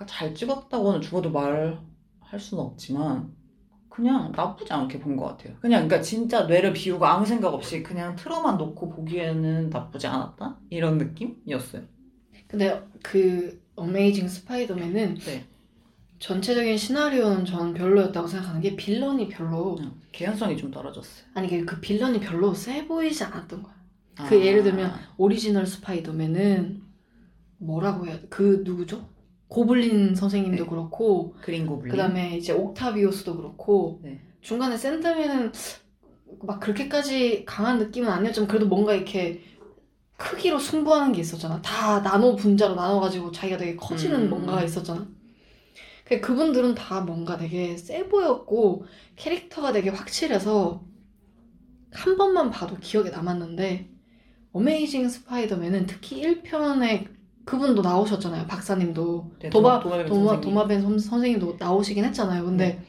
가잘 찍었다고는 죽어도 말할 수는 없지만 그냥 나쁘지 않게 본 것 같아요 그냥 그러니까 진짜 뇌를 비우고 아무 생각 없이 그냥 틀어만 놓고 보기에는 나쁘지 않았다 이런 느낌이었어요 근데 그 어메이징 스파이더맨은 네. 전체적인 시나리오는 전 별로였다고 생각하는 게 빌런이 별로 그냥 개연성이 좀 떨어졌어요 아니 그- 그 빌런이 별로 세 보이지 않았던 거야. 아, 그 예를 들면 오리지널 스파이더맨은 뭐라고 해야 돼? 그 누구죠? 고블린 선생님도 네. 그렇고 그린 고블린 그다음에 이제 옥타비오스도 그렇고 네. 중간에 샌드맨은 막 그렇게까지 강한 느낌은 아니었지만 그래도 뭔가 이렇게 크기로 승부하는 게 있었잖아. 다 나노 분자로 나눠가지고 자기가 되게 커지는 음. 뭔가가 있었잖아. 그 그분들은 다 뭔가 되게 세 보였고 캐릭터가 되게 확실해서 한 번만 봐도 기억에 남았는데 어메이징 스파이더맨은 특히 1편에 그분도 나오셨잖아요. 박사님도 네, 도마 도마뱀 도마 선생님. 도마뱀 선- 선생님도 나오시긴 했잖아요. 근데 네.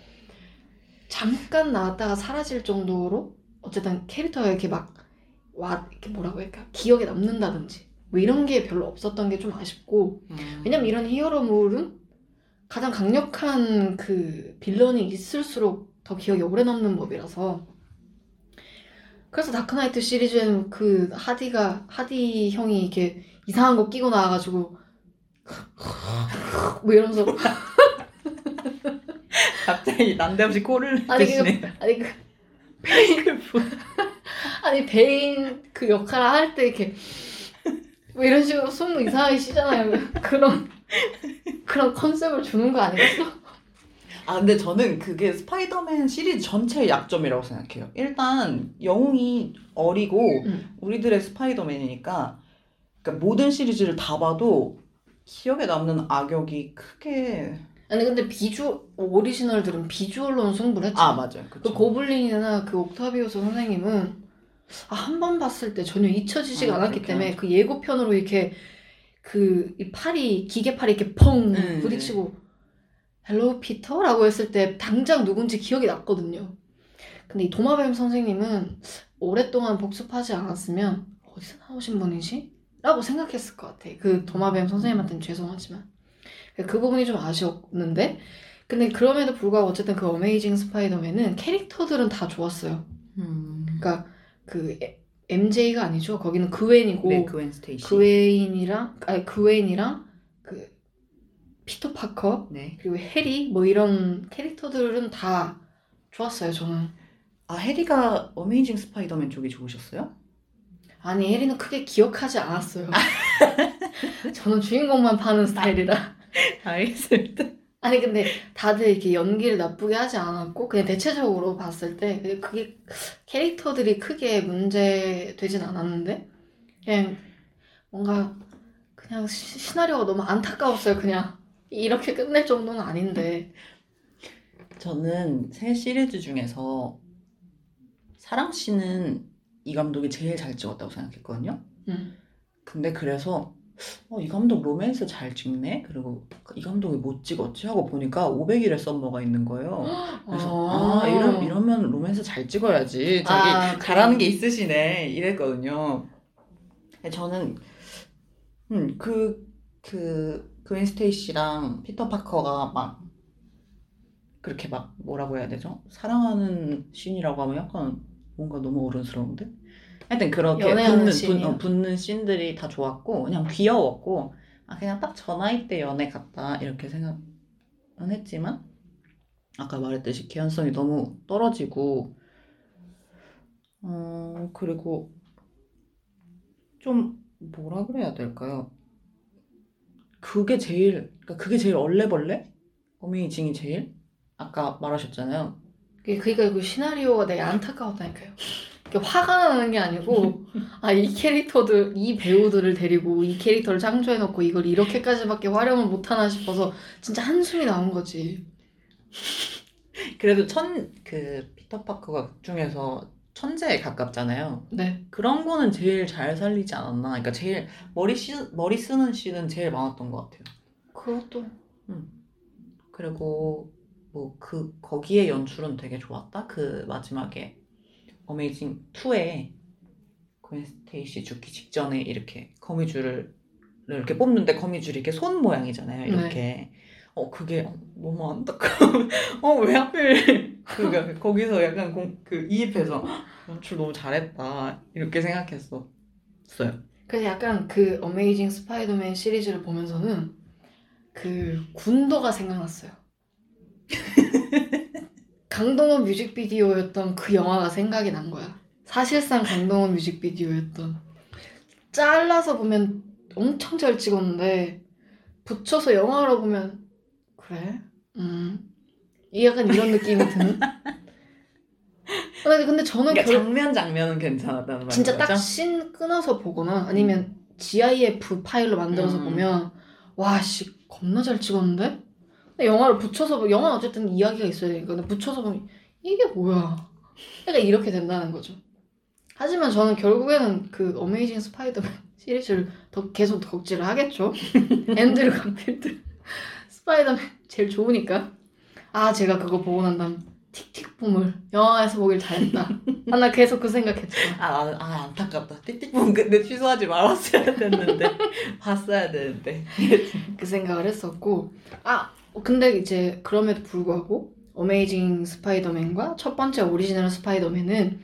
잠깐 나왔다가 사라질 정도로 어쨌든 캐릭터가 이렇게 막와 이렇게 뭐라고 할까 기억에 남는다든지 뭐 이런 게 별로 없었던 게 좀 아쉽고 음. 왜냐면 이런 히어로물은 가장 강력한 그 빌런이 있을수록 더 기억에 오래 남는 법이라서 그래서 다크나이트 시리즈에는 그 하디가 하디 형이 이렇게 이상한 거 끼고 나와가지고 뭐 이러면서 갑자기 난데없이 코를 아니, 드시네요. 아니 그 베인 아니 베인 그 역할을 할 때 이렇게 뭐 이런 식으로 숨 이상하게 쉬잖아요 그런 그런 컨셉을 주는 거 아니겠어? 아 근데 저는 그게 스파이더맨 시리즈 전체의 약점이라고 생각해요. 일단 영웅이 어리고 음. 우리들의 스파이더맨이니까 그러니까 모든 시리즈를 다 봐도 기억에 남는 악역이 크게 아니 근데 비주 오리지널들은 비주얼로는 승부를 했잖아. 아 맞아요. 그. 고블린이나 그 옥타비오스 선생님은 아, 한 번 봤을 때 전혀 잊혀지지가 아, 않았기 때문에 그 예고편으로 이렇게 그 이 팔이 기계 팔이 이렇게 펑 네, 부딪히고 hello 피터라고 했을 때 당장 누군지 기억이 났거든요. 근데 이 도마뱀 선생님은 오랫동안 복습하지 않았으면 어디서 나오신 분이지? 라고 생각했을 것 같아. 그 도마뱀 선생님한테는 죄송하지만. 그 부분이 좀 아쉬웠는데 근데 그럼에도 불구하고 어쨌든 그 어메이징 스파이더맨은 캐릭터들은 다 좋았어요. 음. 그러니까 그 에- MJ가 아니죠. 거기는 그웬이고 네, 그웬 스테이시. 그웬이랑 아니 그웬이랑 그 피터 파커 네. 그리고 해리 뭐 이런 캐릭터들은 다 좋았어요. 저는 아 해리가 어메이징 스파이더맨 쪽이 좋으셨어요? 아니 해리는 크게 기억하지 않았어요. 저는 주인공만 파는 스타일이라. 알겠습니다. 아니 근데 다들 이렇게 연기를 나쁘게 하지 않았고 그냥 대체적으로 봤을 때 그게- 그게 캐릭터들이 크게 문제 되진 않았는데 그냥 뭔가 그냥 시, 시나리오가 너무 안타까웠어요 그냥 이렇게 끝낼 정도는 아닌데 저는 새 시리즈 중에서 사랑 씨는 이 감독이 제일 잘 찍었다고 생각했거든요. 음. 근데 그래서 어, 이 감독 로맨스 잘 찍네? 그리고 이 감독이 못 찍었지? 하고 보니까 500일의 썸머가 있는 거예요. 그래서 아, 이러, 이러면 로맨스 잘 찍어야지. 자기 아, 잘하는. 게 있으시네. 이랬거든요. 저는 음, 그, 그, 그웬 스테이시랑 피터 파커가 막 그렇게 막 뭐라고 해야 되죠? 사랑하는 씬이라고 하면 약간 뭔가 너무 어른스러운데? 하여튼 그렇게 붙는? 붙, 어, 붙는 씬들이 다 좋았고 그냥 귀여웠고 아, 그냥 딱 저 나이 때 연애 같다 이렇게 생각은 했지만 아까 말했듯이 개연성이 너무 떨어지고 어 그리고 좀 뭐라 그래야 될까요? 그게 제일 그러니까 그게 제일 얼레벌레? 어메이징이 제일 아까 말하셨잖아요. 그러니까 그 시나리오가 되게 안타까웠다니까요. 화가 나는 게 아니고 아 이 캐릭터들 이 배우들을 데리고 이 캐릭터를 창조해 놓고 이걸 이렇게까지밖에 활용을 못 하나 싶어서 진짜 한숨이 나온 거지. 그래도 천 그 피터 파커가 극 중에서 천재에 가깝잖아요. 네. 그런 거는 제일 잘 살리지 않았나. 그러니까 제일 머리 씨 머리 쓰는 씬은 제일 많았던 것 같아요. 그것도 그리고 뭐 그 거기에 연출은 되게 좋았다. 그 마지막에 어메이징 2에 그 스테이시 죽기 직전에 이렇게 거미줄을 이렇게 뽑는데 거미줄이 이렇게 손 모양이잖아요. 이렇게. 어 그게 어, 너무 안타까워. 어왜 하필 그가 거기서 약간 공, 그 이입해서 "헉, 연출 너무 잘했다 이렇게 생각했었어요. 그래서 약간 그 어메이징 스파이더맨 시리즈를 보면서는 그 군도가 생각났어요. 강동원 뮤직비디오였던 그 영화가 생각이 난 거야. 사실상 강동원 뮤직비디오였던. 잘라서 보면 엄청 잘 찍었는데 붙여서 영화로 보면 그래? 음. 이 약간 이런 느낌이 드는? 근데, 근데 저는 그러니까 결, 장면 장면은 괜찮았다는 말인 진짜? 딱 씬 끊어서 보거나 아니면 GIF 파일로 만들어서 음. 보면 와 씨 겁나 잘 찍었는데? 근데 영화를 붙여서 보 영화 어쨌든 이야기가 있어야 되니까 근데 붙여서 보면 이게 뭐야? 약간 이렇게 된다는 거죠. 하지만 저는 결국에는 그 어메이징 스파이더맨 시리즈를 더 계속 덕질을 하겠죠. 앤드류 가필드 스파이더맨 제일 좋으니까. 아 제가 그거 보고 난 다음 틱틱 붐을 영화에서 보길 잘했다. 아, 나 계속 그 생각했죠. 아, 아, 아, 안타깝다. 띠띠뽕 근데 취소하지 말았어야 됐는데 봤어야 되는데. 그 생각을 했었고 아 근데 이제 그럼에도 불구하고 어메이징 스파이더맨과 첫 번째 오리지널 스파이더맨은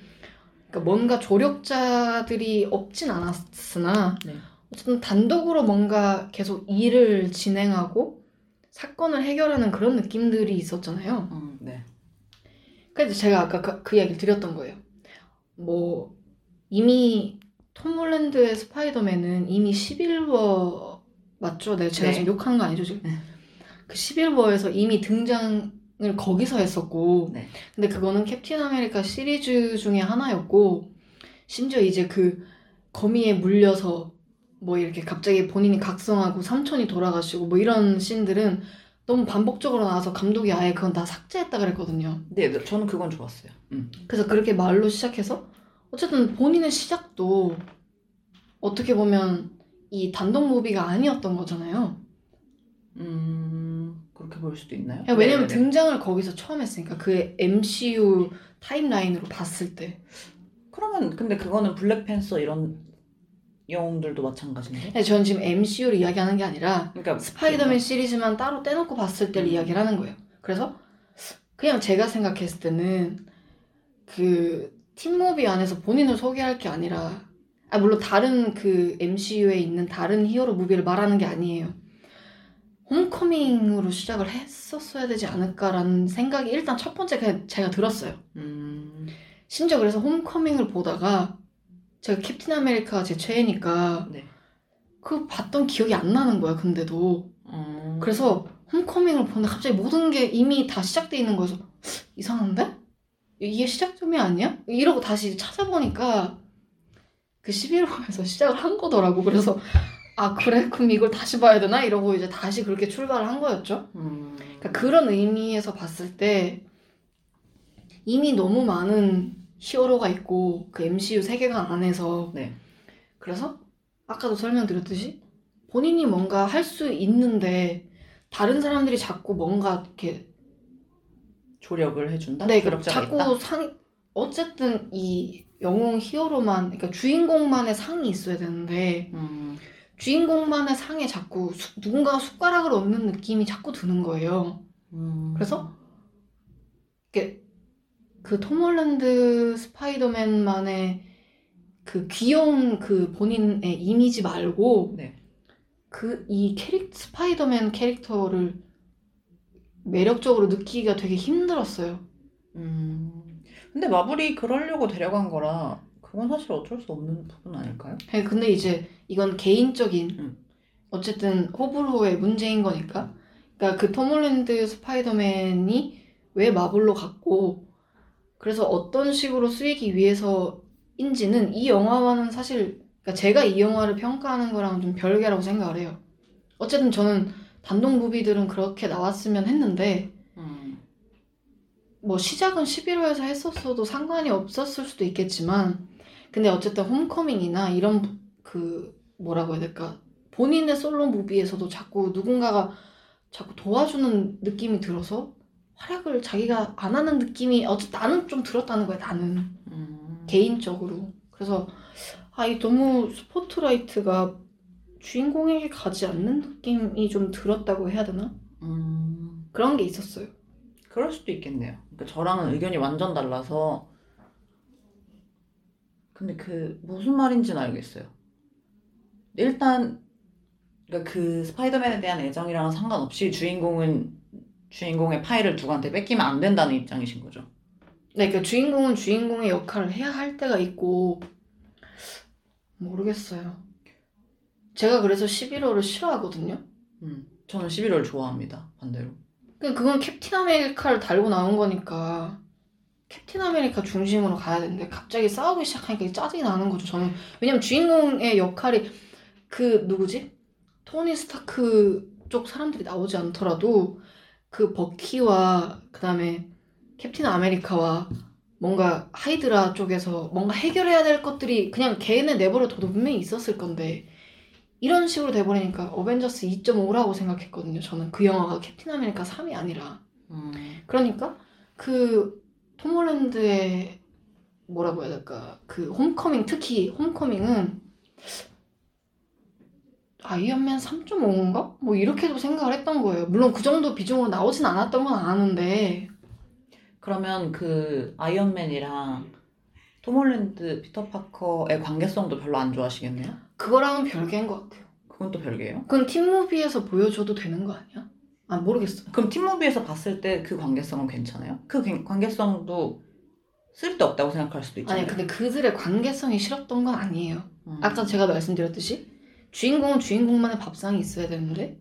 그러니까 뭔가 조력자들이 없진 않았으나 네. 어쨌든 단독으로 뭔가 계속 일을 진행하고 사건을 해결하는 그런 느낌들이 있었잖아요. 음, 네. 그래서 제가 아까 그, 그 이야기를 드렸던 거예요. 뭐 이미 톰 홀랜드의 스파이더맨은 이미 11워 맞죠? 네, 제가 네. 지금 욕한 거 아니죠 지금? 네. 그 11워에서 이미 등장을 거기서 했었고 네. 근데 그거는 캡틴 아메리카 시리즈 중에 하나였고 심지어 이제 그 거미에 물려서 뭐 이렇게 갑자기 본인이 각성하고 삼촌이 돌아가시고 뭐 이런 씬들은 너무 반복적으로 나와서 감독이 아예 그건 다 삭제했다 그랬거든요. 네, 네, 저는 그건 좋았어요. 음. 그래서 그렇게 말로 시작해서 어쨌든 본인의 시작도 어떻게 보면 이 단독 무비가 아니었던 거잖아요. 음, 그렇게 볼 수도 있나요? 그냥 왜냐면 네네네. 등장을 거기서 처음 했으니까 그 MCU 타임라인으로 봤을 때 그러면 근데 그거는 블랙팬서 이런 영웅들도 마찬가지인데? 근데 저는 지금 MCU를 이야기하는 게 아니라 그러니까 스파이더맨 시리즈만 따로 떼놓고 봤을 때를 음. 이야기를 하는 거예요. 그래서 그냥 제가 생각했을 때는 그 팀무비 안에서 본인을 소개할 게 아니라 아 물론 다른 그 MCU에 있는 다른 히어로 무비를 말하는 게 아니에요. 홈커밍으로 시작을 했었어야 되지 않을까라는 생각이 일단 첫 번째 그냥 제가 들었어요. 음, 심지어 그래서 홈커밍을 보다가 제가 캡틴 아메리카가 제 최애니까 네. 그 봤던 기억이 안 나는 거야 근데도 음, 그래서 홈커밍을 보는데 갑자기 모든 게 이미 다 시작돼 있는 거여서 이상한데? 이게 시작점이 아니야? 이러고 다시 찾아보니까 그 11호에서 시작을 한 거더라고 그래서 아 그래? 그럼 이걸 다시 봐야 되나? 이러고 이제 다시 그렇게 출발을 한 거였죠 음, 그러니까 그런 의미에서 봤을 때 이미 너무 많은 히어로가 있고 그 MCU 세계관 안에서 네. 그래서 아까도 설명드렸듯이 본인이 뭔가 할 수 있는데 다른 사람들이 자꾸 뭔가 이렇게 조력을 해준다? 네, 자꾸 있다? 상 어쨌든 이 영웅 히어로만 그러니까 주인공만의 상이 있어야 되는데 음, 주인공만의 상에 자꾸 수- 누군가가 숟가락을 얹는 느낌이 자꾸 드는 거예요. 음. 그래서 이게 그톰 홀랜드 스파이더맨만의 그 귀여운 그 본인의 이미지 말고 네. 그이 캐릭 스파이더맨 캐릭터를 매력적으로 느끼기가 되게 힘들었어요. 음. 근데 마블이 그러려고 데려간 거라 그건 사실 어쩔 수 없는 부분 아닐까요? 아니, 근데 이제 이건 개인적인 음. 어쨌든 호불호의 문제인 거니까. 그러니까 그 톰 홀랜드 스파이더맨이 왜 마블로 갔고 그래서 어떤 식으로 쓰이기 위해서인지는 이 영화와는 사실 그러니까 제가 이 영화를 평가하는 거랑 좀 별개라고 생각을 해요. 어쨌든 저는 단독 무비들은 그렇게 나왔으면 했는데 음. 뭐 시작은 11호에서 했었어도 상관이 없었을 수도 있겠지만 근데 어쨌든 홈커밍이나 이런 그 뭐라고 해야 될까 본인의 솔로 무비에서도 자꾸 누군가가 자꾸 도와주는 느낌이 들어서 활약을 자기가 안 하는 느낌이 어쨌든 나는 좀 들었다는 거야 나는 음. 개인적으로 그래서 아이 너무 스포트라이트가 주인공에게 가지 않는 느낌이 좀 들었다고 해야 되나 음. 그런 게 있었어요 그럴 수도 있겠네요. 그러니까 저랑은 의견이 완전 달라서 근데 그 무슨 말인지는 알겠어요. 일단 그러니까 그 스파이더맨에 대한 애정이랑은 상관없이 주인공은 주인공의 파일을 누구한테 뺏기면 안 된다는 입장이신 거죠. 네, 그러니까 주인공은 주인공의 역할을 해야 할 때가 있고 모르겠어요. 제가 그래서 11호를 싫어하거든요. 음. 저는 11월 좋아합니다. 반대로. 그건 캡틴 아메리카를 달고 나온 거니까 캡틴 아메리카 중심으로 가야 되는데 갑자기 싸우기 시작하니까 짜증이 나는 거죠. 저는 왜냐면 주인공의 역할이 그 누구지? 토니 스타크 쪽 사람들이 나오지 않더라도 그 버키와 그다음에 캡틴 아메리카와 뭔가 하이드라 쪽에서 뭔가 해결해야 될 것들이 그냥 걔네 내버려둬도 분명히 있었을 건데 이런 식으로 돼버리니까 어벤져스 2.5라고 생각했거든요. 저는 그 영화가 캡틴 아메리카 3이 아니라 음. 그러니까 그 톰홀랜드의 뭐라고 해야 될까 그 홈커밍 특히 홈커밍은 아이언맨 3.5인가? 뭐 이렇게도 생각을 했던 거예요. 물론 그 정도 비중으로 나오진 않았던 건 아는데 그러면 그 아이언맨이랑 톰 홀랜드, 피터 파커의 관계성도 별로 안 좋아하시겠네요? 그거랑은 별개인 것 같아요. 그건 또 별개예요? 그건 팀무비에서 보여줘도 되는 거 아니야? 아 모르겠어. 그럼 팀무비에서 봤을 때 그 관계성은 괜찮아요? 그 관- 관계성도 쓸데없다고 생각할 수도 있잖아요. 아니 근데 그들의 관계성이 싫었던 건 아니에요. 음. 아까 제가 말씀드렸듯이 주인공은 주인공만의 밥상이 있어야 되는데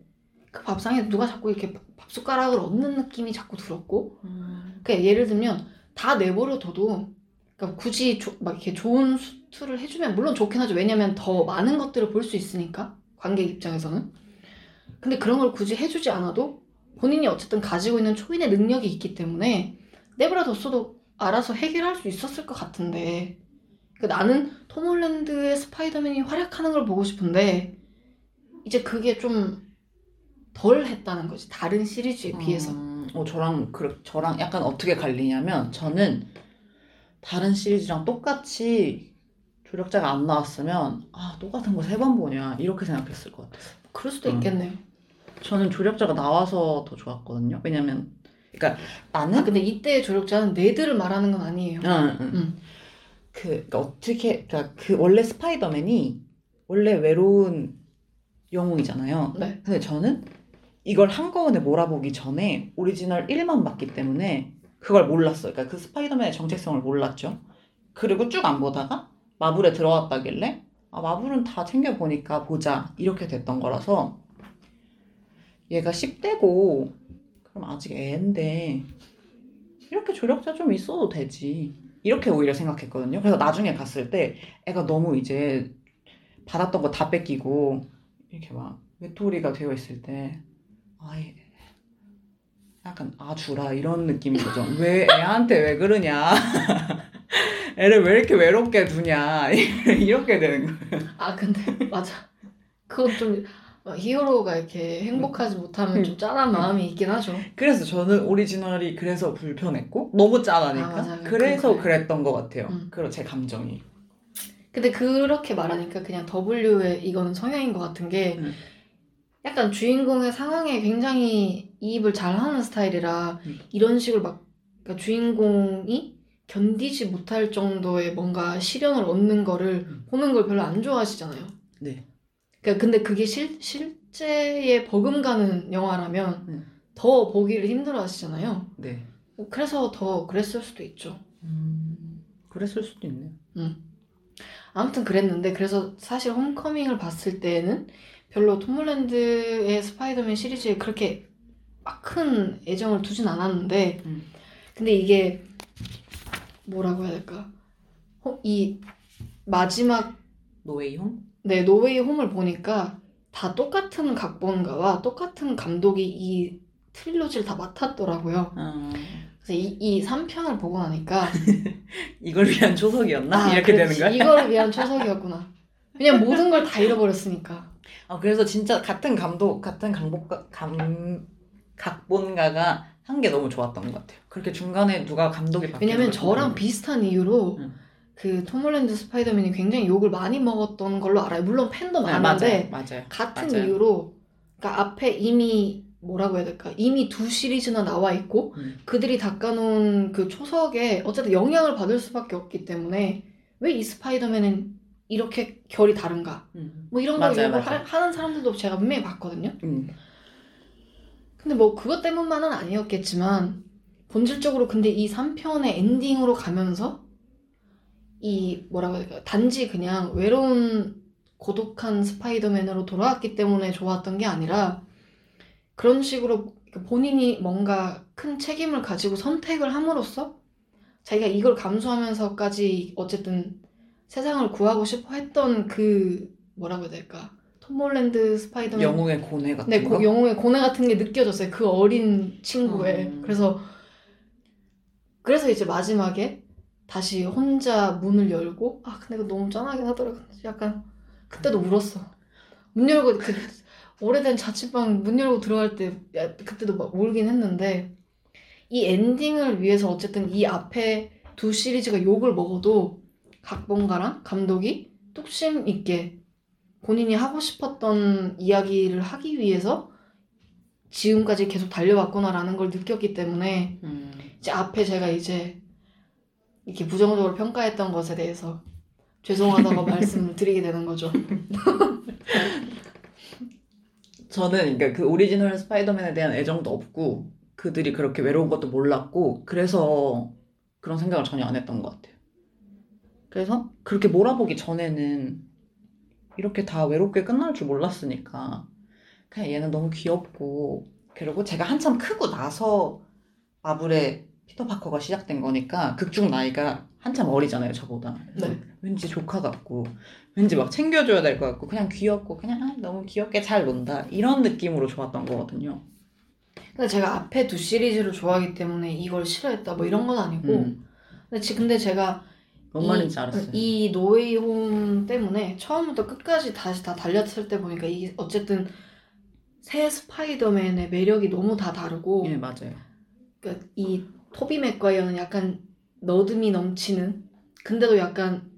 그 밥상에 누가 자꾸 이렇게 밥 숟가락을 얹는 느낌이 자꾸 들었고 음. 그러니까 예를 들면 다 내버려둬도 그러니까 굳이 조- 막 이렇게 좋은 수트를 해주면 물론 좋긴 하죠 왜냐면 더 많은 것들을 볼 수 있으니까 관객 입장에서는 근데 그런 걸 굳이 해주지 않아도 본인이 어쨌든 가지고 있는 초인의 능력이 있기 때문에 내버려뒀어도 알아서 해결할 수 있었을 것 같은데 그 나는 톰 홀랜드의 스파이더맨이 활약하는 걸 보고 싶은데 이제 그게 좀 덜 했다는 거지 다른 시리즈에 비해서 음, 어, 저랑 그 저랑 약간 어떻게 갈리냐면 저는 다른 시리즈랑 똑같이 조력자가 안 나왔으면 아 똑같은 거 세 번 보냐 이렇게 생각했을 것 같아요. 그럴 수도 음. 있겠네요 저는 조력자가 나와서 더 좋았거든요. 왜냐면 그러니까 나는 아 근데 이때의 조력자는 네드를 말하는 건 아니에요 응, 응. 음. 그 그러니까 어떻게 그러니까 그 원래 스파이더맨이 원래 외로운 영웅이잖아요. 네. 근데 저는 이걸 한꺼번에 몰아보기 전에 오리지널 1만 봤기 때문에 그걸 몰랐어요. 그러니까 그 스파이더맨의 정체성을 몰랐죠. 그리고 쭉 안 보다가 마블에 들어왔다길래 아 마블은 다 챙겨보니까 보자 이렇게 됐던 거라서 얘가 10대고 그럼 아직 애인데 이렇게 조력자 좀 있어도 되지 이렇게 오히려 생각했거든요. 그래서 나중에 갔을 때 애가 너무 이제 받았던 거 다 뺏기고 이렇게 막 외톨이가 되어 있을 때 아이 약간 아 주라 이런 느낌인 거죠. 왜 애한테 왜 그러냐? 애를 왜 이렇게 외롭게 두냐? 이렇게 되는 거예요. 아 근데 맞아 그건 좀 어, 히어로가 이렇게 행복하지 못하면 좀 짠한 마음이 있긴 하죠 그래서 저는 오리지널이 그래서 불편했고 너무 짠하니까 아. 그래서 그래. 그랬던 것 같아요. 음. 그리고 제 감정이. 근데 그렇게 말하니까 그냥 W의 이거는 성향인 것 같은 게 음. 약간 주인공의 상황에 굉장히 이입을 잘하는 스타일이라 음. 이런 식으로 막 그러니까 주인공이 견디지 못할 정도의 뭔가 시련을 얻는 거를 음. 보는 걸 별로 안 좋아하시잖아요. 네. 그러니까 근데 그게 실, 실 실제에 버금가는 영화라면 음. 더 보기를 힘들어 하시잖아요. 네. 그래서 더 그랬을 수도 있죠. 음, 그랬을 수도 있네요. 아무튼 그랬는데 그래서 사실 홈커밍을 봤을 때는 별로 톰 홀랜드의 스파이더맨 시리즈에 그렇게 막 큰 애정을 두진 않았는데 음. 근데 이게 뭐라고 해야 될까 어, 이 마지막 노웨이 홈? 네 노웨이 홈을 보니까 다 똑같은 각본가와 똑같은 감독이 이 trilogy를 다 맡았더라고요. 어, 그래서 이, 이 3편을 보고 나니까 이걸 위한 초석이었나? 아, 이렇게 그렇지. 되는 거야? 이거를 위한 초석이었구나. 왜냐면 모든 걸 다 잃어버렸으니까. 아, 그래서 진짜 같은 감독, 같은 감독가, 감, 각본가가 한 게 너무 좋았던 것 같아요. 그렇게 중간에 누가 감독이 바뀌는 왜냐면 걸 저랑 비슷한 이유로 응. 그 톰홀랜드 스파이더맨이 굉장히 욕을 많이 먹었던 걸로 알아요. 물론 팬도 네, 많은데 맞아요, 맞아요. 같은 맞아요. 이유로 그러니까 앞에 이미 뭐라고 해야 될까? 이미 두 시리즈나 나와 있고 음. 그들이 닦아놓은 그 초석에 어쨌든 영향을 받을 수밖에 없기 때문에 왜 이 스파이더맨은 이렇게 결이 다른가? 음. 뭐 이런 걸 욕을. 하- 하는 사람들도 제가 분명히 봤거든요. 음. 근데 뭐 그것 때문만은 아니었겠지만 본질적으로 근데 이 3편의 엔딩으로 가면서 이 뭐라고 해야 될까 단지 그냥 외로운 고독한 스파이더맨으로 돌아왔기 때문에 좋았던 게 아니라 그런 식으로 본인이 뭔가 큰 책임을 가지고 선택을 함으로써 자기가 이걸 감수하면서까지 어쨌든 세상을 구하고 싶어 했던 그 뭐라고 해야 될까 톰 홀랜드 스파이더맨 영웅의 고뇌 같은 네, 거? 고, 영웅의 고뇌 같은 게 느껴졌어요. 그 어린 친구의. 음. 그래서 그래서 이제 마지막에 다시 혼자 문을 열고 아 근데 이거 너무 짠하긴 하더라고. 약간 그때도 울었어. 문 열고 그 오래된 자취방 문 열고 들어갈 때 야, 그때도 막 울긴 했는데 이 엔딩을 위해서 어쨌든 이 앞에 두 시리즈가 욕을 먹어도 각본가랑 감독이 뚝심 있게 본인이 하고 싶었던 이야기를 하기 위해서 지금까지 계속 달려왔구나라는 걸 느꼈기 때문에 음. 이제 앞에 제가 이제 이렇게 부정적으로 평가했던 것에 대해서 죄송하다고 말씀을 드리게 되는 거죠. 저는 그러니까 그 오리지널 스파이더맨에 대한 애정도 없고 그들이 그렇게 외로운 것도 몰랐고 그래서 그런 생각을 전혀 안 했던 것 같아요. 그래서 그렇게 몰아보기 전에는 이렇게 다 외롭게 끝날 줄 몰랐으니까 그냥 얘는 너무 귀엽고 그리고 제가 한참 크고 나서 마블의 피터 파커가 시작된 거니까 극중 나이가 한참 어리잖아요 저보다 네. 왠지 조카 같고 왠지 막 챙겨줘야 될 것 같고 그냥 귀엽고 그냥 아, 너무 귀엽게 잘 논다 이런 느낌으로 좋았던 거거든요. 근데 제가 앞에 두 시리즈를 좋아하기 때문에 이걸 싫어했다 뭐 이런 건 아니고 음, 근데, 지, 근데 제가 뭔 이- 말인지 알았어요. 이 노웨이 홈 때문에 처음부터 끝까지 다시 다 달렸을 때 보니까 이게 어쨌든 새 스파이더맨의 매력이 너무 다 다르고 예 맞아요. 그러니까 이 토비 맥과이어는 약간 너듬이 넘치는 근데도 약간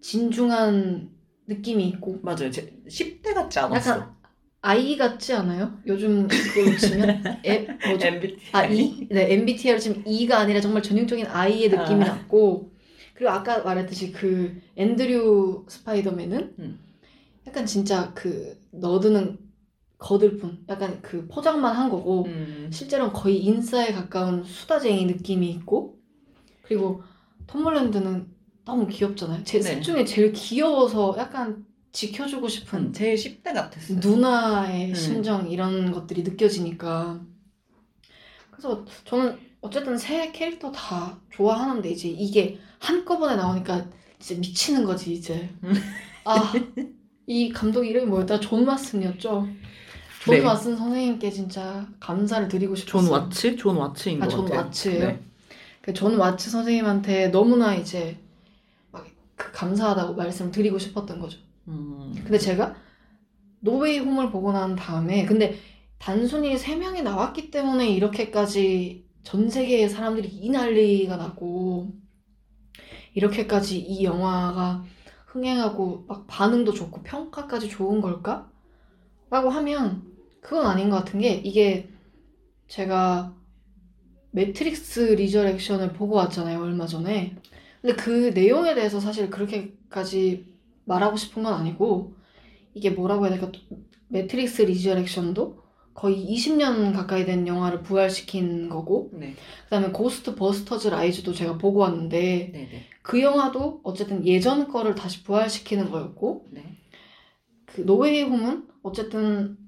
진중한 느낌이 있고 맞아요. 제 10대 같지 않았어. 약간 아이 같지 않아요? 요즘 그걸로 치면 에, 뭐죠? MBTI. 아, 이, 네, MBTI로 치면 E가 아니라 정말 전형적인 아이의 느낌이 아. 났고, 그리고 아까 말했듯이 그 앤드류 스파이더맨은 음. 약간 진짜 그 너드는 거들 뿐, 약간 그 포장만 한 거고, 음, 실제로는 거의 인싸에 가까운 수다쟁이 느낌이 있고, 그리고 톰 홀랜드는 너무 귀엽잖아요. 제 네. 셋 중에 제일 귀여워서 약간 지켜주고 싶은 음, 제일 10대 같았어요. 누나의 음. 심정 이런 것들이 느껴지니까 그래서 저는 어쨌든 세 캐릭터 다 좋아하는데 이제 이게 한꺼번에 나오니까 진짜 미치는 거지 이제 음. 아이 감독 이름이 뭐였더라 존 왓슨이었죠 존 네. 왓슨 선생님께 진짜 감사를 드리고 싶었어요 존 와츠? 존 와츠인 아, 것 존 같아요. 와츠예요? 네. 그 존 와츠 선생님한테 너무나 이제 막 그 감사하다고 말씀을 드리고 싶었던 거죠 음, 근데 제가 노웨이 홈을 보고 난 다음에 근데 단순히 세 명이 나왔기 때문에 이렇게까지 전 세계의 사람들이 이 난리가 나고 이렇게까지 이 영화가 흥행하고 막 반응도 좋고 평가까지 좋은 걸까? 라고 하면 그건 아닌 것 같은 게 이게 제가 매트릭스 리저렉션을 보고 왔잖아요 얼마 전에 근데 그 내용에 대해서 사실 그렇게까지 말하고 싶은 건 아니고 이게 뭐라고 해야 될까 매트릭스 리저렉션도 거의 20년 가까이 된 영화를 부활시킨 거고 네. 그다음에 고스트 버스터즈 라이즈도 제가 보고 왔는데 네네. 그 영화도 어쨌든 예전 거를 다시 부활시키는 거였고 네. 그 노웨이 홈은 어쨌든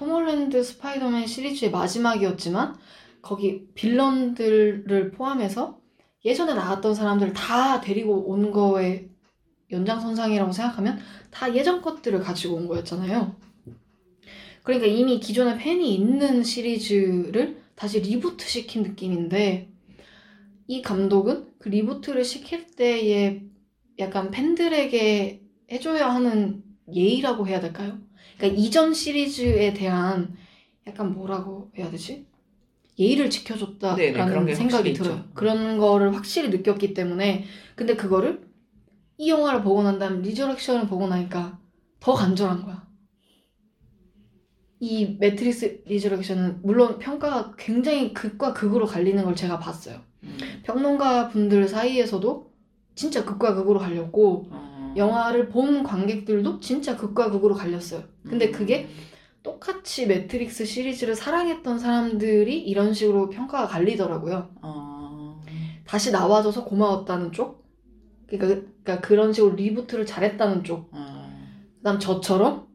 톰 홀랜드 스파이더맨 시리즈의 마지막이었지만 거기 villain들을 포함해서 예전에 나왔던 사람들을 다 데리고 온 거의 연장선상이라고 생각하면 다 예전 것들을 가지고 온 거였잖아요. 그러니까 이미 기존에 팬이 있는 시리즈를 다시 reboot 시킨 느낌인데 이 감독은 그 reboot를 시킬 때에 약간 팬들에게 해줘야 하는 예의라고 해야 될까요? 그러니까 이전 시리즈에 대한 약간 뭐라고 해야 되지? 예의를 네네, 지켜줬다라는 그런 게 생각이 들어요. 있죠. 그런 거를 확실히 느꼈기 때문에 근데 그거를 이 영화를 보고 난 다음 리저렉션을 보고 나니까 더 간절한 거야. 이 매트릭스 리저렉션은 물론 평가가 굉장히 극과 극으로 갈리는 걸 제가 봤어요. 음. 평론가 분들 사이에서도 진짜 극과 극으로 갈렸고 어. 영화를 본 관객들도 진짜 극과 극으로 갈렸어요. 근데 음. 그게 똑같이 매트릭스 시리즈를 사랑했던 사람들이 이런 식으로 평가가 갈리더라고요. 어. 다시 나와줘서 고마웠다는 쪽, 그러니까, 그러니까 그런 식으로 reboot를 잘했다는 쪽, 어. 그다음 저처럼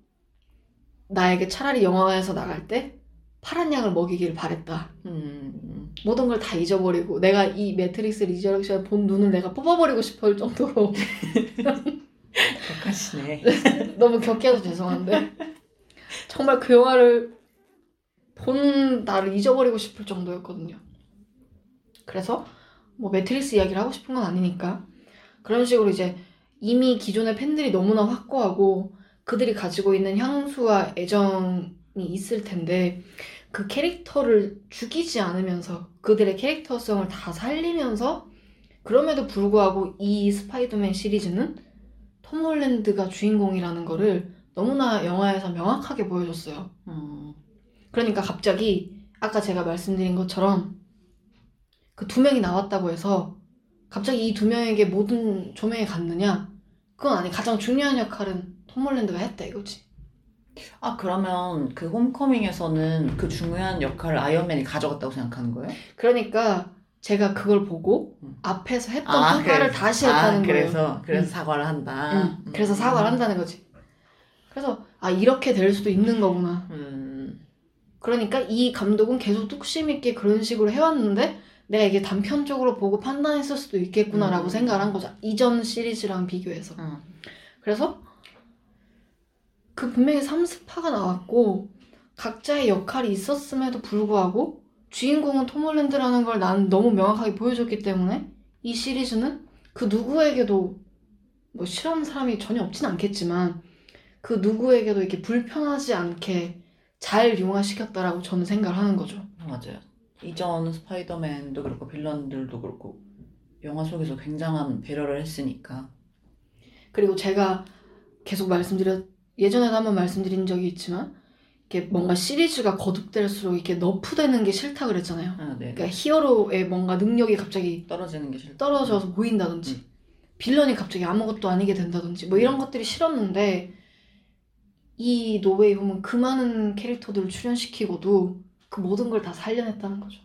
나에게 차라리 영화관에서 나갈 때 파란 약을 먹이길 바랬다. 음. 모든 걸 다 잊어버리고 내가 이 매트릭스 리저렉션 본 눈을 내가 뽑아버리고 싶을 정도로 똑같이네. 너무 격해서 죄송한데 정말 그 영화를 본 나를 잊어버리고 싶을 정도였거든요. 그래서 뭐 매트릭스 이야기를 하고 싶은 건 아니니까 그런 식으로 이제 이미 기존의 팬들이 너무나 확고하고 그들이 가지고 있는 향수와 애정이 있을 텐데 그 캐릭터를 죽이지 않으면서 그들의 캐릭터성을 다 살리면서 그럼에도 불구하고 이 스파이더맨 시리즈는 톰 홀랜드가 주인공이라는 거를 너무나 영화에서 명확하게 보여줬어요. 음. 그러니까 갑자기 아까 제가 말씀드린 것처럼 그 두 명이 나왔다고 해서 갑자기 이 두 명에게 모든 조명이 갔느냐? 그건 아니. 가장 중요한 역할은 톰 홀랜드가 했다 이거지. 아, 그러면 그 홈커밍에서는 그 중요한 역할을 아이언맨이 가져갔다고 생각하는 거예요? 그러니까 제가 그걸 보고 음. 앞에서 했던 아, 평가를 그래서- 다시 아, 했다는 거예요. 그래서, 그래서 음. 사과를 한다. 응, 그래서 사과를 한다는 거지. 그래서 아 이렇게 될 수도 있는 거구나. 음. 그러니까 이 감독은 계속 뚝심 있게 그런 식으로 해왔는데 내가 이게 단편적으로 보고 판단했을 수도 있겠구나라고 음. 생각을 한 거죠. 이전 시리즈랑 비교해서. 음. 그래서 그 분명히 3스파가 나왔고 각자의 역할이 있었음에도 불구하고 주인공은 톰 홀랜드라는 걸 난 너무 명확하게 보여줬기 때문에 이 시리즈는 그 누구에게도 뭐 싫어하는 사람이 전혀 없진 않겠지만 그 누구에게도 이렇게 불편하지 않게 잘 융화시켰다라고 저는 생각을 하는 거죠. 맞아요. 이전 스파이더맨도 그렇고 빌런들도 그렇고 영화 속에서 굉장한 배려를 했으니까. 그리고 제가 계속 말씀드렸 예전에도 한번 말씀드린 적이 있지만 이렇게 뭔가 시리즈가 거듭될수록 이렇게 너프되는 게 싫다 그랬잖아요. 아, 네. 그러니까 히어로의 뭔가 능력이 갑자기 떨어지는 게 싫다. 떨어져서 보인다든지 빌런이 갑자기 아무것도 아니게 된다든지 뭐 이런 것들이 싫었는데 이 노웨이 홈은 그 많은 캐릭터들을 출연시키고도 그 모든 걸 다 살려냈다는 거죠.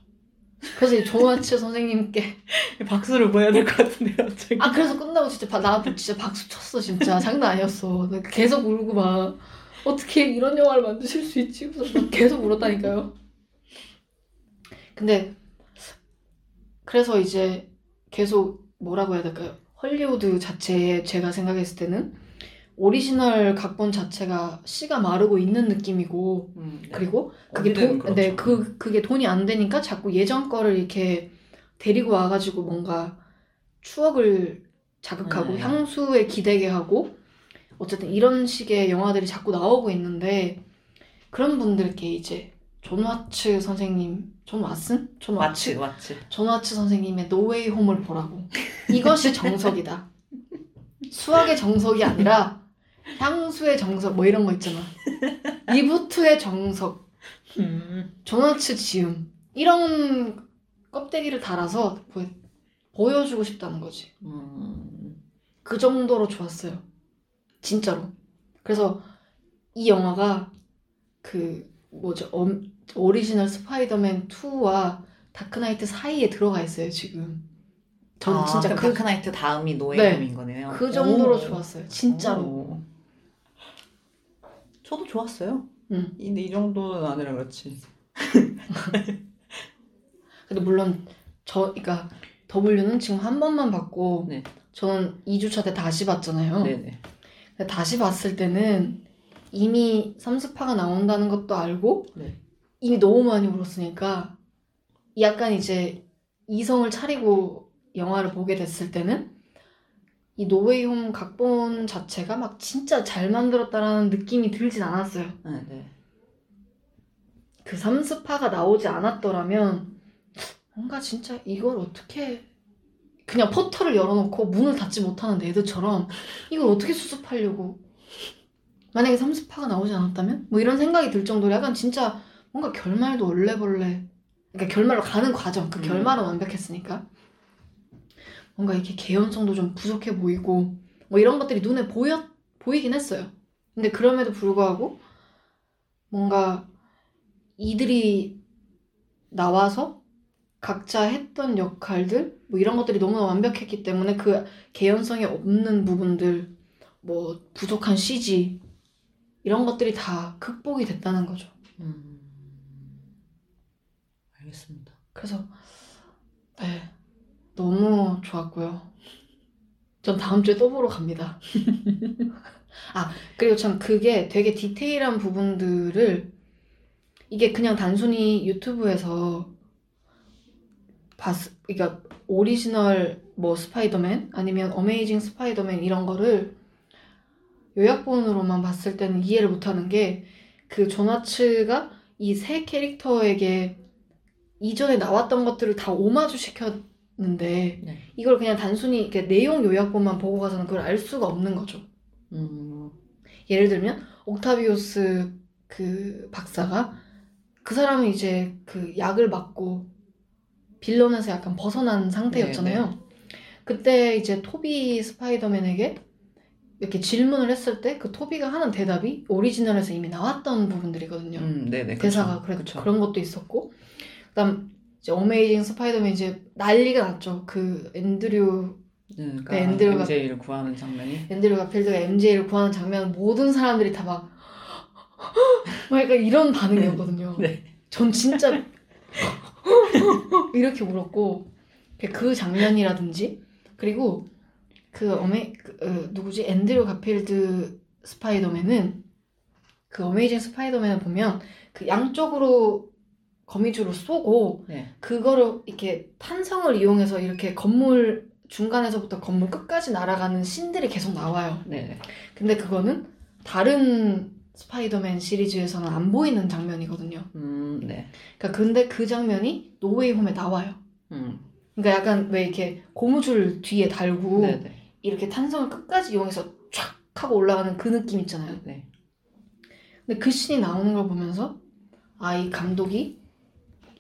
그래서 이 조아츠 선생님께 박수를 보여야 될 것 같은데 갑자기. 아 그래서 끝나고 진짜 바- 나 진짜 박수 쳤어 진짜 장난 아니었어 나 계속 울고 막 어떻게 이런 영화를 만드실 수 있지 계속 울었다니까요 근데 그래서 이제 계속 뭐라고 해야 될까요 헐리우드 자체에 제가 생각했을 때는 오리지널 각본 자체가 씨가 마르고 있는 느낌이고 음, 네. 그리고 그게 돈, 그렇죠. 네, 그, 그게 돈이 안 되니까 자꾸 예전 거를 이렇게 데리고 와가지고 뭔가 추억을 자극하고 네. 향수에 기대게 하고 어쨌든 이런 식의 영화들이 자꾸 나오고 있는데 그런 분들께 이제 존 와츠 선생님, 존 왓슨? 존 와츠? 마치. 존 와츠 선생님의 노웨이 홈을 보라고. 이것이 정석이다. 수학의 정석이 아니라 향수의 정석 뭐 이런 거 있잖아. 리부트의 정석, 음. 존 와츠 지음 이런 껍데기를 달아서 보, 보여주고 싶다는 거지. 음. 그 정도로 좋았어요. 진짜로. 그래서 이 영화가 그 뭐죠 엄- 오리지널 스파이더맨 2와 다크나이트 사이에 들어가 있어요 지금. 전 아, 진짜 그, 다크나이트 다음이 노웨이홈인 거네요. 그 정도로 오. 좋았어요. 진짜로. 오. 저도 좋았어요. 응. 근데 이 정도는 아니라 그렇지. 근데 물론 저 그러니까 W는 지금 한 번만 봤고 네. 저는 2주차 때 다시 봤잖아요. 네네. 다시 봤을 때는 이미 3스파가 나온다는 것도 알고 네. 이미 너무 많이 울었으니까 약간 이제 이성을 차리고 영화를 보게 됐을 때는 이 노웨이 홈 각본 자체가 막 진짜 잘 만들었다라는 느낌이 들진 않았어요. 네, 네. 그 3스파가 나오지 않았더라면 뭔가 진짜 이걸 어떻게 그냥 포털을 열어놓고 문을 닫지 못하는 네드처럼 이걸 어떻게 수습하려고 만약에 3스파가 나오지 않았다면? 뭐 이런 생각이 들 정도로 약간 진짜 뭔가 결말도 얼레벌레 그러니까 결말로 가는 과정 그 음. 결말은 완벽했으니까 뭔가 이렇게 개연성도 좀 부족해 보이고 뭐 이런 것들이 눈에 보여 보이긴 했어요 근데 그럼에도 불구하고 뭔가 이들이 나와서 각자 했던 역할들 뭐 이런 것들이 너무나 완벽했기 때문에 그 개연성이 없는 부분들 뭐 부족한 CG 이런 것들이 다 극복이 됐다는 거죠. 음. 알겠습니다. 그래서 네 너무 좋았고요. 전 다음 주에 또 보러 갑니다. 아 그리고 참 그게 되게 디테일한 부분들을 이게 그냥 단순히 유튜브에서 봤 그러니까 오리지널 뭐 스파이더맨 아니면 어메이징 스파이더맨 이런 거를 요약본으로만 봤을 때는 이해를 못하는 게 그 존 와츠가 이 세 캐릭터에게 이전에 나왔던 것들을 다 오마주 시켰는데 네. 이걸 그냥 단순히 이렇게 내용 요약본만 보고 가서는 그걸 알 수가 없는 거죠. 음. 예를 들면 옥타비오스 그 박사가 그 사람은 이제 그 약을 맞고 빌런에서 약간 벗어난 상태였잖아요. 그때 이제 토비 스파이더맨에게 이렇게 질문을 했을 때 그 토비가 하는 대답이 오리지널에서 이미 나왔던 부분들이거든요. 음, 네네. 대사가 그쵸. 그래 그쵸. 그런 것도 있었고 그다음 이제 어메이징 스파이더맨 이제 난리가 났죠. 그 앤드류 네, 그러니까 네, 앤드류가- MJ를 구하는 장면이. 앤드류 가필드가 MJ를 구하는 장면 모든 사람들이 다 막 막 이런 반응이었거든요. 네. 전 진짜 이렇게 울었고 그 장면이라든지 그리고 그 어메 그, 어, 누구지 앤드류 가필드 스파이더맨은 그 어메이징 스파이더맨을 보면 그 양쪽으로 거미줄을 쏘고 네. 그거를 이렇게 탄성을 이용해서 이렇게 건물 중간에서부터 건물 끝까지 날아가는 씬들이 계속 나와요. 네네. 근데 그거는 다른 스파이더맨 시리즈에서는 안 보이는 장면이거든요. 음, 네. 그러니까 근데 그 장면이 노웨이 홈에 나와요. 음. 그러니까 약간 왜 이렇게 고무줄 뒤에 달고 네네. 이렇게 탄성을 끝까지 이용해서 촥 하고 올라가는 그 느낌 있잖아요. 네. 근데 그 씬이 나오는 걸 보면서 아 이 감독이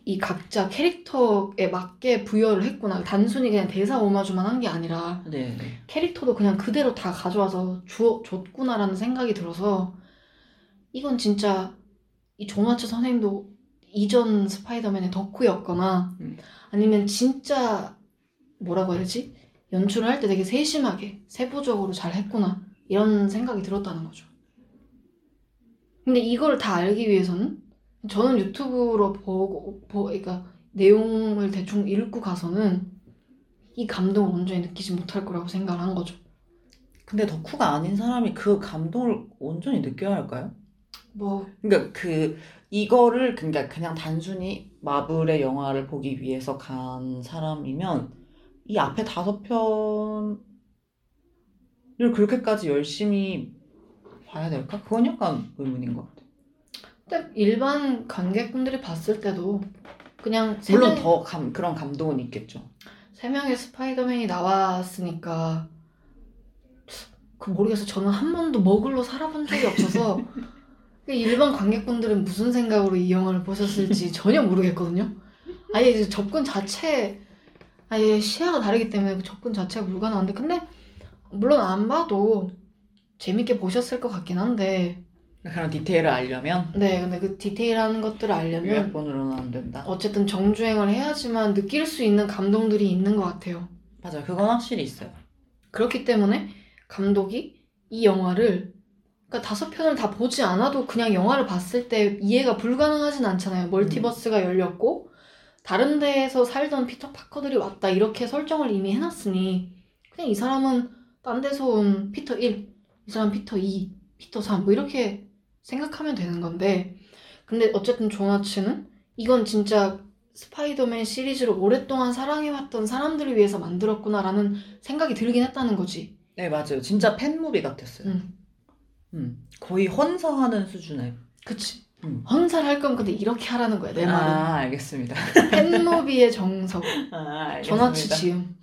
이 각자 캐릭터에 맞게 부여를 했구나. 단순히 그냥 대사 오마주만 한 게 아니라 네네. 캐릭터도 그냥 그대로 다 가져와서 주, 줬구나라는 생각이 들어서 이건 진짜 이 조나츠 선생님도 이전 스파이더맨의 덕후였거나 음. 아니면 진짜 뭐라고 해야 되지? 연출을 할 때 되게 세심하게 세부적으로 잘 했구나 이런 생각이 들었다는 거죠. 근데 이걸 다 알기 위해서는 저는 유튜브로 보고 보 그러니까 내용을 대충 읽고 가서는 이 감동을 온전히 느끼지 못할 거라고 생각을 한 거죠. 근데 덕후가 아닌 사람이 그 감동을 온전히 느껴야 할까요? 뭐 그러니까 그 이거를 그러니까 그냥 단순히 마블의 영화를 보기 위해서 간 사람이면 이 앞에 다섯 편을 그렇게까지 열심히 봐야 될까? 그건 약간 의문인 것 같아. 근데 일반 관객분들이 봤을 때도 그냥 세 물론 명- 더 감, 그런 감동은 있겠죠. 세 명의 스파이더맨이 나왔으니까 그 모르겠어. 저는 한 번도 머글로 살아본 적이 없어서 일반 관객분들은 무슨 생각으로 이 영화를 보셨을지 전혀 모르겠거든요. 아예 접근 자체 아예 시야가 다르기 때문에 그 접근 자체가 불가능한데 근데 물론 안 봐도 재밌게 보셨을 것 같긴 한데 그런 디테일을 알려면 네, 근데 그 디테일한 것들을 알려면 요약본으로는 안 된다. 어쨌든 정주행을 해야지만 느낄 수 있는 감동들이 있는 것 같아요. 맞아요. 그건 확실히 있어요. 그렇기 때문에 감독이 이 영화를 그러니까 다섯 편을 다 보지 않아도 그냥 영화를 봤을 때 이해가 불가능하진 않잖아요. 멀티버스가 열렸고 다른 데에서 살던 피터 파커들이 왔다 이렇게 설정을 이미 해놨으니 그냥 이 사람은 딴 데서 온 피터 1, 이 사람 피터 2, 피터 3 뭐 이렇게 생각하면 되는 건데 근데 어쨌든 존 와츠는 이건 진짜 스파이더맨 시리즈를 오랫동안 사랑해왔던 사람들을 위해서 만들었구나라는 생각이 들긴 했다는 거지. 네, 맞아요. 진짜 팬무비 같았어요. 음. 음, 거의 헌사하는 수준의. 그치. 음. 헌사를 할 거면 근데 이렇게 하라는 거야, 내 말은. 아, 알겠습니다. 팬무비의 정석. 아, 조나츠 지음.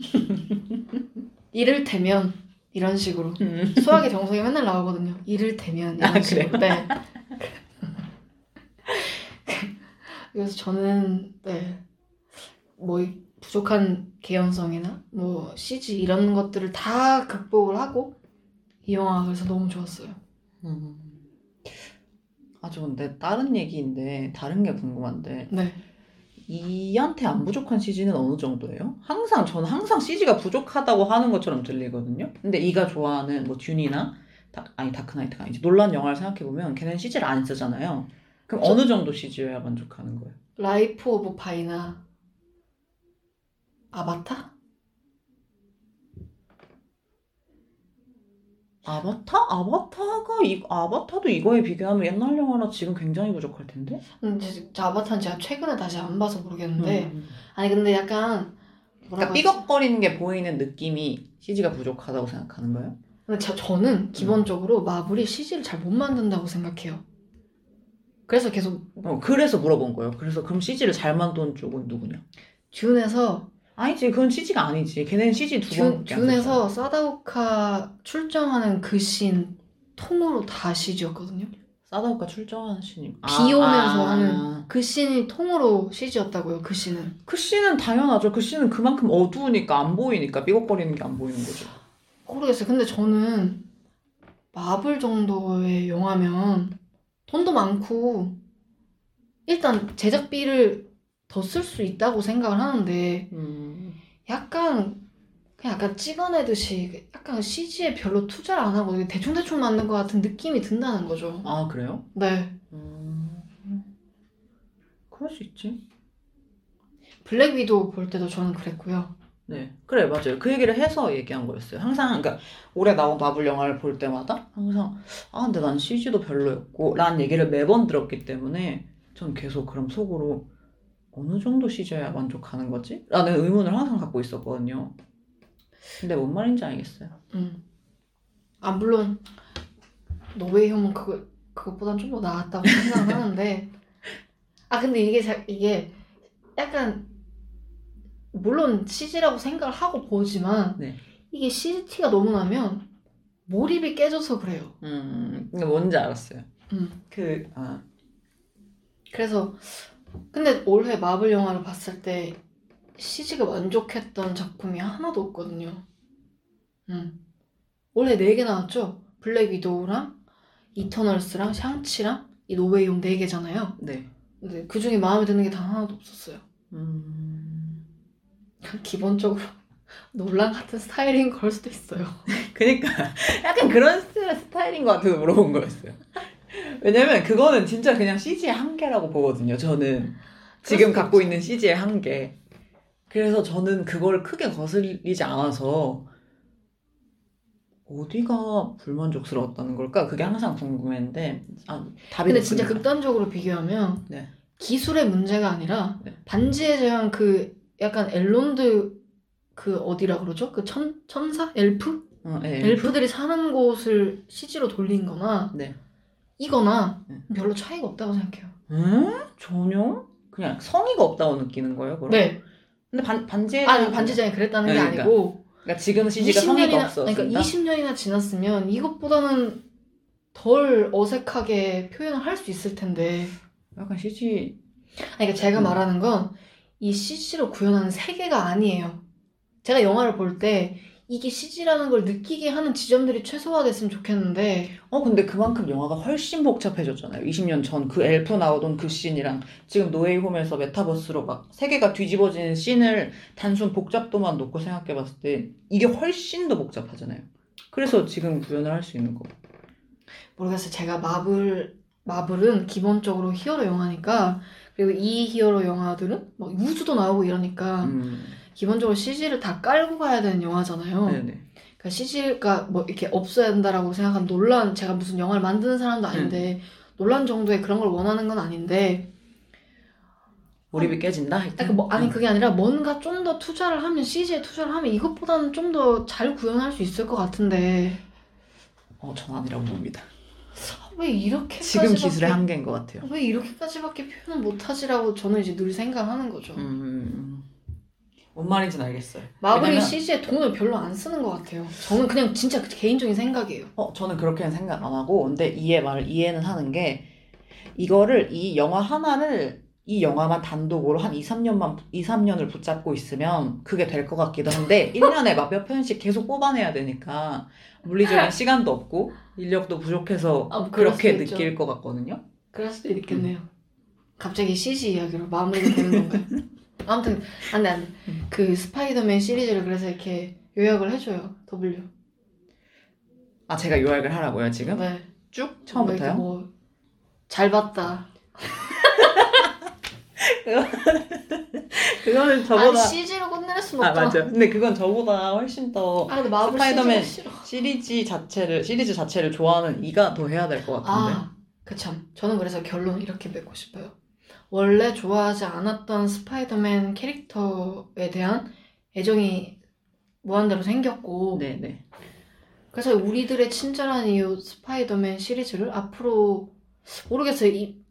이를테면, 이런 식으로. 음. 수학의 정석이 맨날 나오거든요. 이를테면, 이런 아, 식으로. 네. 그래서 저는, 네. 뭐, 이 부족한 개연성이나, 뭐, CG 이런 것들을 다 극복을 하고, 이 영화가 그래서 너무 좋았어요. 음. 아, 저 근데 다른 얘기인데, 다른 게 궁금한데, 네. 이한테 안 부족한 CG는 어느 정도예요? 항상, 저는 항상 CG가 부족하다고 하는 것처럼 들리거든요? 근데 이가 좋아하는 뭐 듄이나, 다, 아니, 다크나이트가 아니지. 놀란 영화를 생각해 보면 걔는 CG를 안 쓰잖아요. 그럼 저- 어느 정도 CG여야 만족하는 거예요? 라이프 오브 파이나, 아바타? 아바타? 아바타가, 이, 아바타도 이거에 비교하면 옛날 영화라 지금 굉장히 부족할 텐데? 음, 저 아바타는 제가 최근에 다시 안 봐서 모르겠는데, 음. 아니, 근데 약간, 그러니까? 삐걱거리는 게 보이는 느낌이 CG가 부족하다고 생각하는 거예요? 근데 저, 저는 기본적으로 마블이 CG를 잘 못 만든다고 생각해요. 그래서 계속 어, 그래서 물어본 거예요. 그래서 그럼 CG를 잘 만든 쪽은 누구냐? 듄에서 아니지, 그건 CG가 아니지. 걔는 CG 두 듄, 번밖에 안 듄에서 사다오카 출정하는 그 씬 통으로 다 CG였거든요. 사다오카 출정하는 씬이 비 오면서 아, 하는 그 씬이 통으로 CG였다고요. 그 씬은. 그 씬은 당연하죠. 그 씬은 그만큼 어두우니까 안 보이니까 삐걱거리는 게 안 보이는 거죠. 모르겠어요. 근데 저는 마블 정도의 영화면 돈도 많고 일단 제작비를 더 쓸 수 있다고 생각을 하는데 음, 약간 그냥 약간 찍어내듯이 약간 CG에 별로 투자를 안 하고 대충대충 만든 것 같은 느낌이 든다는 거죠. 아 그래요? 네. 음, 그럴 수 있지. 블랙 위도우 볼 때도 저는 그랬고요. 네, 그래 맞아요. 그 얘기를 해서 얘기한 거였어요. 항상 그러니까 올해 나온 마블 영화를 볼 때마다 항상 아 근데 난 CG도 별로였고 라는 얘기를 매번 들었기 때문에 전 계속 그럼 속으로 어느 정도 CG여야 만족하는 거지? 라는 의문을 항상 갖고 있었거든요. 근데 뭔 말인지 알겠어요. 음. 아 물론 노웨이 홈은 그거 그것보단 좀 더 나았다고 생각을 하는데 아 근데 이게 자, 이게 약간 물론 CG라고 생각을 하고 보지만 네. 이게 CG티가 너무 나면 몰입이 깨져서 그래요. 음, 뭔지 알았어요. 음. 그, 아, 그래서 근데 올해 마블 영화를 봤을 때 CG가 만족했던 작품이 하나도 없거든요. 음. 올해 4개 나왔죠? 블랙 위도우랑 이터널스랑 샹치랑 이 노웨이홈 4개잖아요. 네. 근데 그 중에 마음에 드는 게 단 하나도 없었어요. 음, 기본적으로 논란 같은 스타일인 걸 수도 있어요. 그니까 약간 그런 스타일, 스타일인 것 같아서 물어본 거였어요. 왜냐면 그거는 진짜 그냥 CG의 한계라고 보거든요. 저는 지금 갖고. 있는 CG의 한계. 그래서 저는 그걸 크게 거슬리지 않아서 어디가 불만족스러웠다는 걸까? 그게 항상 궁금했는데 아, 답이 근데 진짜. 극단적으로 비교하면 네. 기술의 문제가 아니라 네. 반지의 제왕 그 약간 엘론드 그 어디라 그러죠? 그 천, 천사? 엘프? 어, 네. 엘프 들이 사는 곳을 CG로 돌린 거나 네. 이거나 네. 별로 차이가 없다고 생각해요. 음? 전혀? 그냥 성의가 없다고 느끼는 거예요, 그럼? 네. 근데 반, 반지의 아니 반지장이 그랬다는 네, 게 그러니까. 아니고 그러니까 지금 CG가 성의가 없어. 그러니까 20년이나 지났으면 이것보다는 덜 어색하게 표현을 할 수 있을 텐데 약간 CG 아니, 그러니까 제가 음. 말하는 건 이 CG로 구현하는 세계가 아니에요. 제가 영화를 볼 때 이게 CG라는 걸 느끼게 하는 지점들이 최소화됐으면 좋겠는데 어, 근데 그만큼 영화가 훨씬 복잡해졌잖아요. 20년 전 그 엘프 나오던 그 씬이랑 지금 노웨이홈에서 메타버스로 막 세계가 뒤집어지는 씬을 단순 복잡도만 놓고 생각해 봤을 때 이게 훨씬 더 복잡하잖아요. 그래서 지금 구현을 할 수 있는 거. 모르겠어요. 제가 마블 마블은 기본적으로 히어로 영화니까 그리고 이 히어로 영화들은 막 우주도 나오고 이러니까 음, 기본적으로 CG를 다 깔고 가야 되는 영화잖아요. 네네. 그러니까 CG가 뭐 이렇게 없어야 된다라고 생각한 논란 제가 무슨 영화를 만드는 사람도 아닌데 논란 정도의 그런 걸 원하는 건 아닌데 몰입이 깨진다? 아니, 뭐, 아니 그게 아니라 뭔가 좀 더 투자를 하면 CG에 투자를 하면 이것보다는 좀 더 잘 구현할 수 있을 것 같은데 어, 전 아니라고 봅니다. 왜 이렇게까지 지금 기술의 한계인 것 같아요. 왜 이렇게까지밖에 표현을 못하지라고 저는 이제 늘 생각하는 거죠. 음, 뭔 말인지는 알겠어요. 마블이 왜냐면- CG에 돈을 별로 안 쓰는 것 같아요. 저는 그냥 진짜 개인적인 생각이에요. 어, 저는 그렇게는 생각 안 하고, 근데 이해 말 이해는 하는 게, 이거를, 이 영화 하나를, 이 영화만 단독으로 한 2, 3년만, 2, 3년을 붙잡고 있으면 그게 될 것 같기도 한데, 1년에 막 몇 편씩 계속 뽑아내야 되니까, 물리적인 시간도 없고, 인력도 부족해서 아, 뭐 그렇게. 느낄 것 같거든요. 그럴 수도 있겠네요. 갑자기 CG 이야기로 마무리가 되는 건가요? 아무튼 안돼 안돼. 그 스파이더맨 시리즈를 그래서 이렇게 요약을 해줘요. W. 아, 제가 요약을 하라고요, 지금? 네. 쭉? 처음부터요? 뭐 잘 봤다. 그거는 아니 저보다. CG로 끝낼 순 아, 없잖아. 맞아. 근데 그건 저보다 훨씬 더아 근데 마블 스파이더맨. 시리즈 자체를 시리즈 자체를 좋아하는 이가 더 해야 될 것 같은데. 아, 그참. 저는 그래서 결론 이렇게 맺고 싶어요. 원래 좋아하지 않았던 스파이더맨 캐릭터에 대한 애정이 무한대로 생겼고, 네네. 그래서 우리들의 친절한 이웃 스파이더맨 시리즈를 앞으로 모르겠어요. 이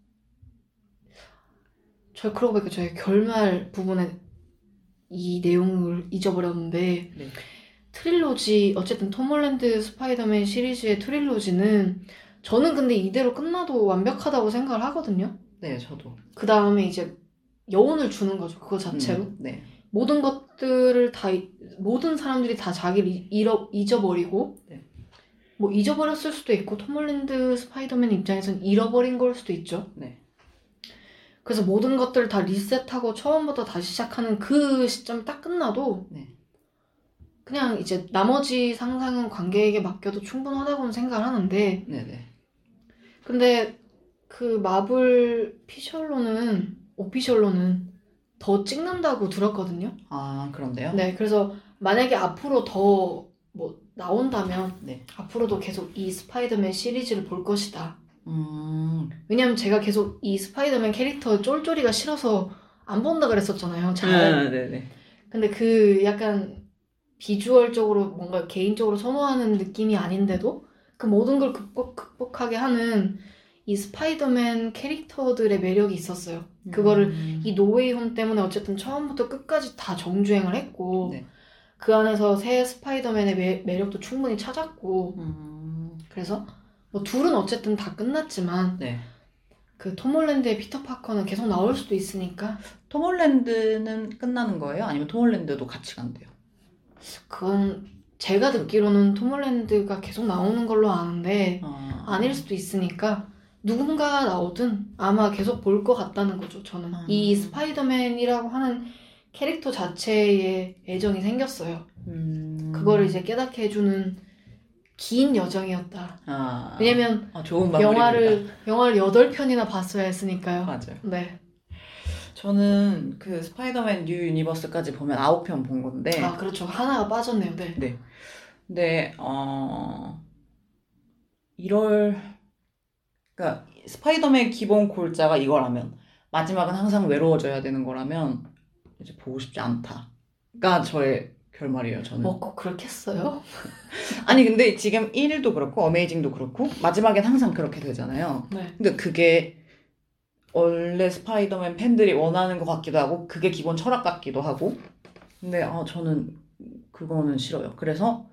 저 그러고 보니까 저희 결말 부분에 이 내용을 잊어버렸는데 네. 트릴로지 어쨌든 톰 홀랜드 스파이더맨 시리즈의 트릴로지는 저는 근데 이대로 끝나도 완벽하다고 생각을 하거든요. 네, 저도. 그 다음에 이제 여운을 주는 거죠. 그거 자체로. 음, 네. 모든 것들을 다 이- 모든 사람들이 다 자기를 이- 잃어 잊어버리고 네. 뭐 잊어버렸을 수도 있고 톰 홀랜드 스파이더맨 입장에선 잃어버린 걸 수도 있죠. 네. 그래서 모든 것들을 다 리셋하고 처음부터 다시 시작하는 그 시점이 딱 끝나도 네. 그냥 이제 나머지 상상은 관객에게 맡겨도 충분하다고는 생각을 하는데 네네. 근데 그 마블 피셜로는 오피셜로는 더 찍는다고 들었거든요. 아, 그런데요? 네, 그래서 만약에 앞으로 더 뭐 나온다면 네. 앞으로도 계속 이 스파이더맨 시리즈를 볼 것이다. 음, 왜냐면 제가 계속 이 스파이더맨 캐릭터 쫄쫄이가 싫어서 안 본다 그랬었잖아요. 잘. 아, 네네. 근데 그 약간 비주얼적으로 뭔가 개인적으로 선호하는 느낌이 아닌데도 그 모든 걸 극복, 극복하게 하는 이 스파이더맨 캐릭터들의 매력이 있었어요. 그거를 음, 이 노웨이 홈 때문에 어쨌든 처음부터 끝까지 다 정주행을 했고 네. 그 안에서 새 스파이더맨의 매, 매력도 충분히 찾았고 음, 그래서 뭐 둘은 어쨌든 다 끝났지만 네. 그톰 홀랜드의 피터 파커는 계속 나올 수도 있으니까 톰 홀랜드는 끝나는 거예요? 아니면 톰 홀랜드도 같이 간대요? 그건 제가 듣기로는 톰 홀랜드가 계속 나오는 걸로 아는데 아, 아닐 수도 있으니까 누군가 나오든 아마 계속 볼 것 같다는 거죠 저는 아. 이 스파이더맨이라고 하는 캐릭터 자체에 애정이 생겼어요 음, 그거를 이제 깨닫게 해주는 긴 여정이었다 아, 왜냐면 아. 영화를 영화를 8편이나 봤어야 했으니까요 맞아요. 네. 저는 그 스파이더맨 뉴 유니버스까지 보면 아홉 편 본 건데, 아 그렇죠 하나가 빠졌네요 네. 근데 어 1월 그러니까 스파이더맨 기본 골자가 이거라면 마지막은 항상 외로워져야 되는 거라면 이제 보고 싶지 않다가 저의 결말이에요 저는 뭐 꼭 그렇게 했어요? 아니 근데 지금 1도 그렇고 어메이징도 그렇고 마지막엔 항상 그렇게 되잖아요 네. 근데 그게 원래 스파이더맨 팬들이 원하는 것 같기도 하고 그게 기본 철학 같기도 하고 근데 아 저는 그거는 싫어요. 그래서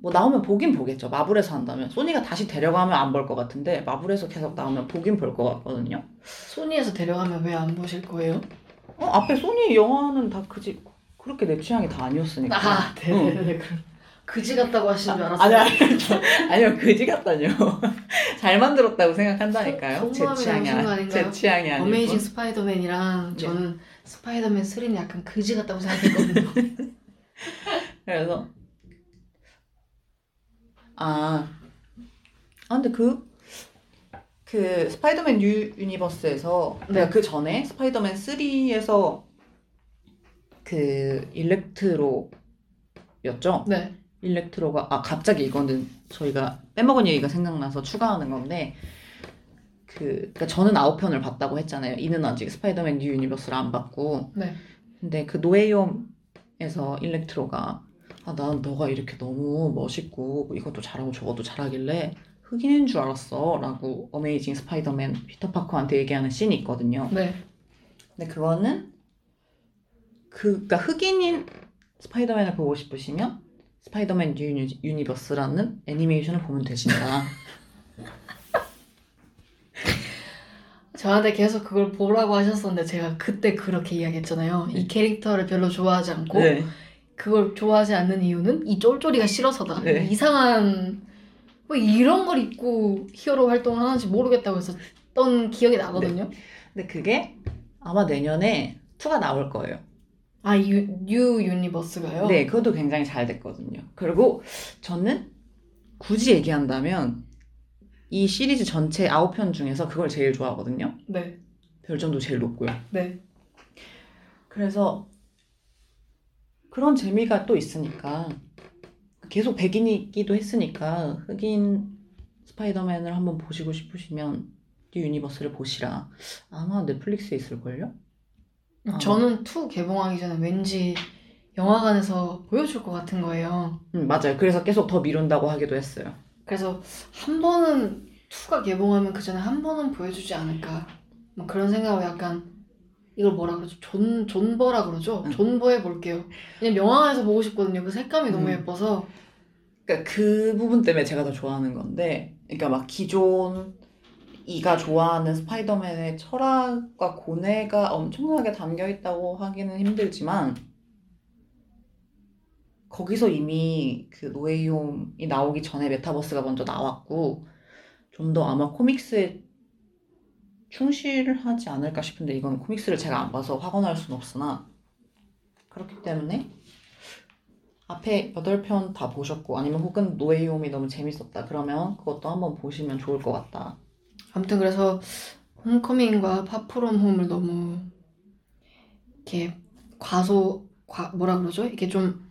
뭐 나오면 보긴 보겠죠. 마블에서 한다면 소니가 다시 데려가면 안 볼 것 같은데 마블에서 계속 나오면 보긴 볼 것 같거든요. 소니에서 데려가면 왜 안 보실 거예요? 어 앞에 소니 영화는 다 그지 그렇게 내 취향이 다 아니었으니까. 아 네네네 그럼 그지 같다고 하시는 줄 알았어요. 아니, 아니, 저- 아니요, 그지 같다뇨. 잘 만들었다고 생각한다니까요. 제 취향이, 아니? 제 취향이 아니고. 어메이징 스파이더맨이랑 네. 저는 스파이더맨 3는 약간 그지 같다고 생각했거든요. 그래서 아, 아 근데 그, 그 스파이더맨 뉴 유니버스에서 네. 내가 그 전에 스파이더맨 3에서 그 일렉트로였죠? 네. 일렉트로가 아 갑자기 이거는 저희가 빼먹은 얘기가 생각나서 추가하는 건데 그 그러니까 저는 아홉 편을 봤다고 했잖아요. 이는 아직 스파이더맨 뉴 유니버스를 안 봤고 네. 근데 그 노웨이홈에서 일렉트로가 아, 난 너가 이렇게 너무 멋있고 뭐 이것도 잘하고 저것도 잘하길래 흑인인 줄 알았어 라고 어메이징 스파이더맨 피터 파커한테 얘기하는 씬이 있거든요. 네. 근데 그거는 그 그러니까 흑인인 스파이더맨을 보고 싶으시면 스파이더맨 뉴 유니- 유니버스라는 애니메이션을 보면 되신다. 저한테 계속 그걸 보라고 하셨었는데 제가 그때 그렇게 이야기했잖아요. 네. 이 캐릭터를 별로 좋아하지 않고 네. 그걸 좋아하지 않는 이유는 이 쫄쫄이가 싫어서다. 네. 이상한 뭐 이런 걸 입고 히어로 활동을 하는지 모르겠다고 했었던 기억이 나거든요. 근데 그게 아마 내년에 2가 나올 거예요. 아, 유, 뉴 유니버스가요? 네, 그것도 굉장히 잘 됐거든요. 그리고 저는 굳이 얘기한다면 이 시리즈 전체 9편 중에서 그걸 제일 좋아하거든요. 네. 별점도 제일 높고요. 네. 그래서 그런 재미가 또 있으니까 계속 백인이기도 했으니까 흑인 스파이더맨을 한번 보시고 싶으시면 뉴 유니버스를 보시라. 아마 넷플릭스에 있을걸요? 아. 저는 2 개봉하기 전에 왠지 영화관에서 보여줄 것 같은 거예요. 음, 맞아요. 그래서 계속 더 미룬다고 하기도 했어요. 그래서 한 번은 2가 개봉하면 그 전에 한 번은 보여주지 않을까. 뭐 그런 생각을 약간 이걸 뭐라 그러죠? 존 존버라 그러죠? 응. 존버해 볼게요. 왜냐면 영화관에서 보고 싶거든요. 그 색감이 너무 음. 예뻐서. 그러니까 그 부분 때문에 제가 더 좋아하는 건데, 그러니까 막 기존 이가 좋아하는 스파이더맨의 철학과 고뇌가 엄청나게 담겨 있다고 하기는 힘들지만 거기서 이미 그 노웨이홈이 나오기 전에 메타버스가 먼저 나왔고 좀 더 아마 코믹스에 충실하지 않을까 싶은데 이건 코믹스를 제가 안 봐서 확언할 수는 없으나 그렇기 때문에 앞에 8편 다 보셨고 아니면 혹은 노웨이홈이 너무 재밌었다 그러면 그것도 한번 보시면 좋을 것 같다. 아무튼 그래서 홈커밍과 파프롬 홈을 너무 이렇게 과소 과 뭐라 그러죠? 이게 좀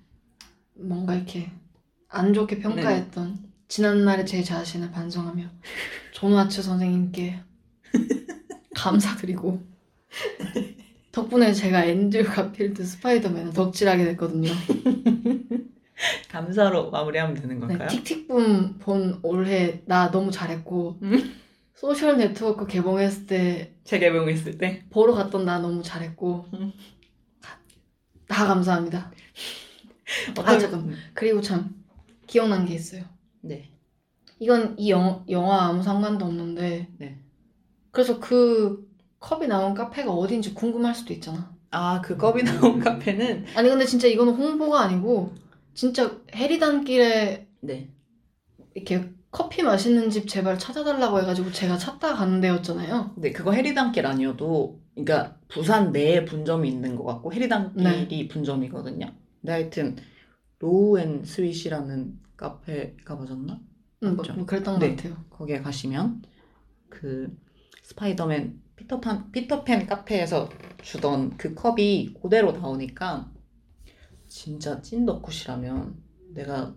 뭔가 이렇게 안 좋게 평가했던 지난날의 제 자신을 반성하며 존와츠 선생님께 감사드리고 덕분에 제가 앤드류 가필드 스파이더맨을 덕질하게 됐거든요. 감사로 마무리하면 되는 네, 건가요? 틱틱붐 본 올해 나 너무 잘했고 음. 소셜 네트워크 개봉했을 때 재개봉했을 때 보러 갔던 나 너무 잘했고 음. 다 감사합니다. 아 잠깐 그리고 참 기억난 게 있어요. 네. 이건 이 영, 영화 아무 상관도 없는데 네. 그래서 그 컵이 나온 카페가 어딘지 궁금할 수도 있잖아. 아, 그 컵이 나온 카페는 아니 근데 진짜 이거는 홍보가 아니고 진짜 해리단길에 네. 이렇게 커피 맛있는 집 제발 찾아달라고 해가지고 제가 찾다 가는 데였잖아요. 네, 그거 해리단길 아니어도 그러니까 부산 내에 분점이 있는 것 같고 해리단길이 분점이거든요. 근데 하여튼 로우 앤 스윗이라는 카페가 맞았나? 음, 뭐, 맞죠. 뭐 그랬던 네. 것 같아요. 거기에 가시면 그 스파이더맨 피터판 피터팬 카페에서 주던 그 컵이 그대로 나오니까 진짜 찐 덕후시라면 내가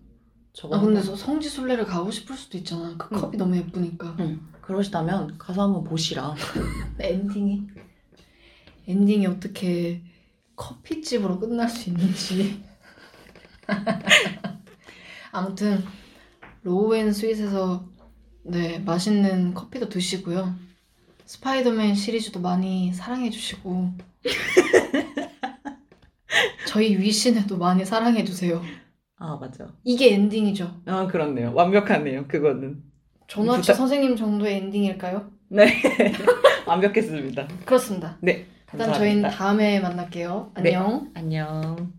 저거 아 근데 저 성지순례를 가고 싶을 수도 있잖아. 그 응. 컵이 너무 예쁘니까. 응, 그러시다면 가서 한번 보시라. 엔딩이 엔딩이 어떻게 커피집으로 끝날 수 있는지 아무튼 로우앤 스윗에서 네 맛있는 커피도 드시고요 스파이더맨 시리즈도 많이 사랑해 주시고 저희 위신에도 많이 사랑해 주세요 아 맞아. 이게 엔딩이죠 아 그렇네요. 완벽하네요. 그거는 전화치 부탁- 선생님 정도의 엔딩일까요? 완벽했습니다. 그렇습니다 네. 일단 저희는 감사합니다. 다음에 만날게요 네. 안녕 안녕.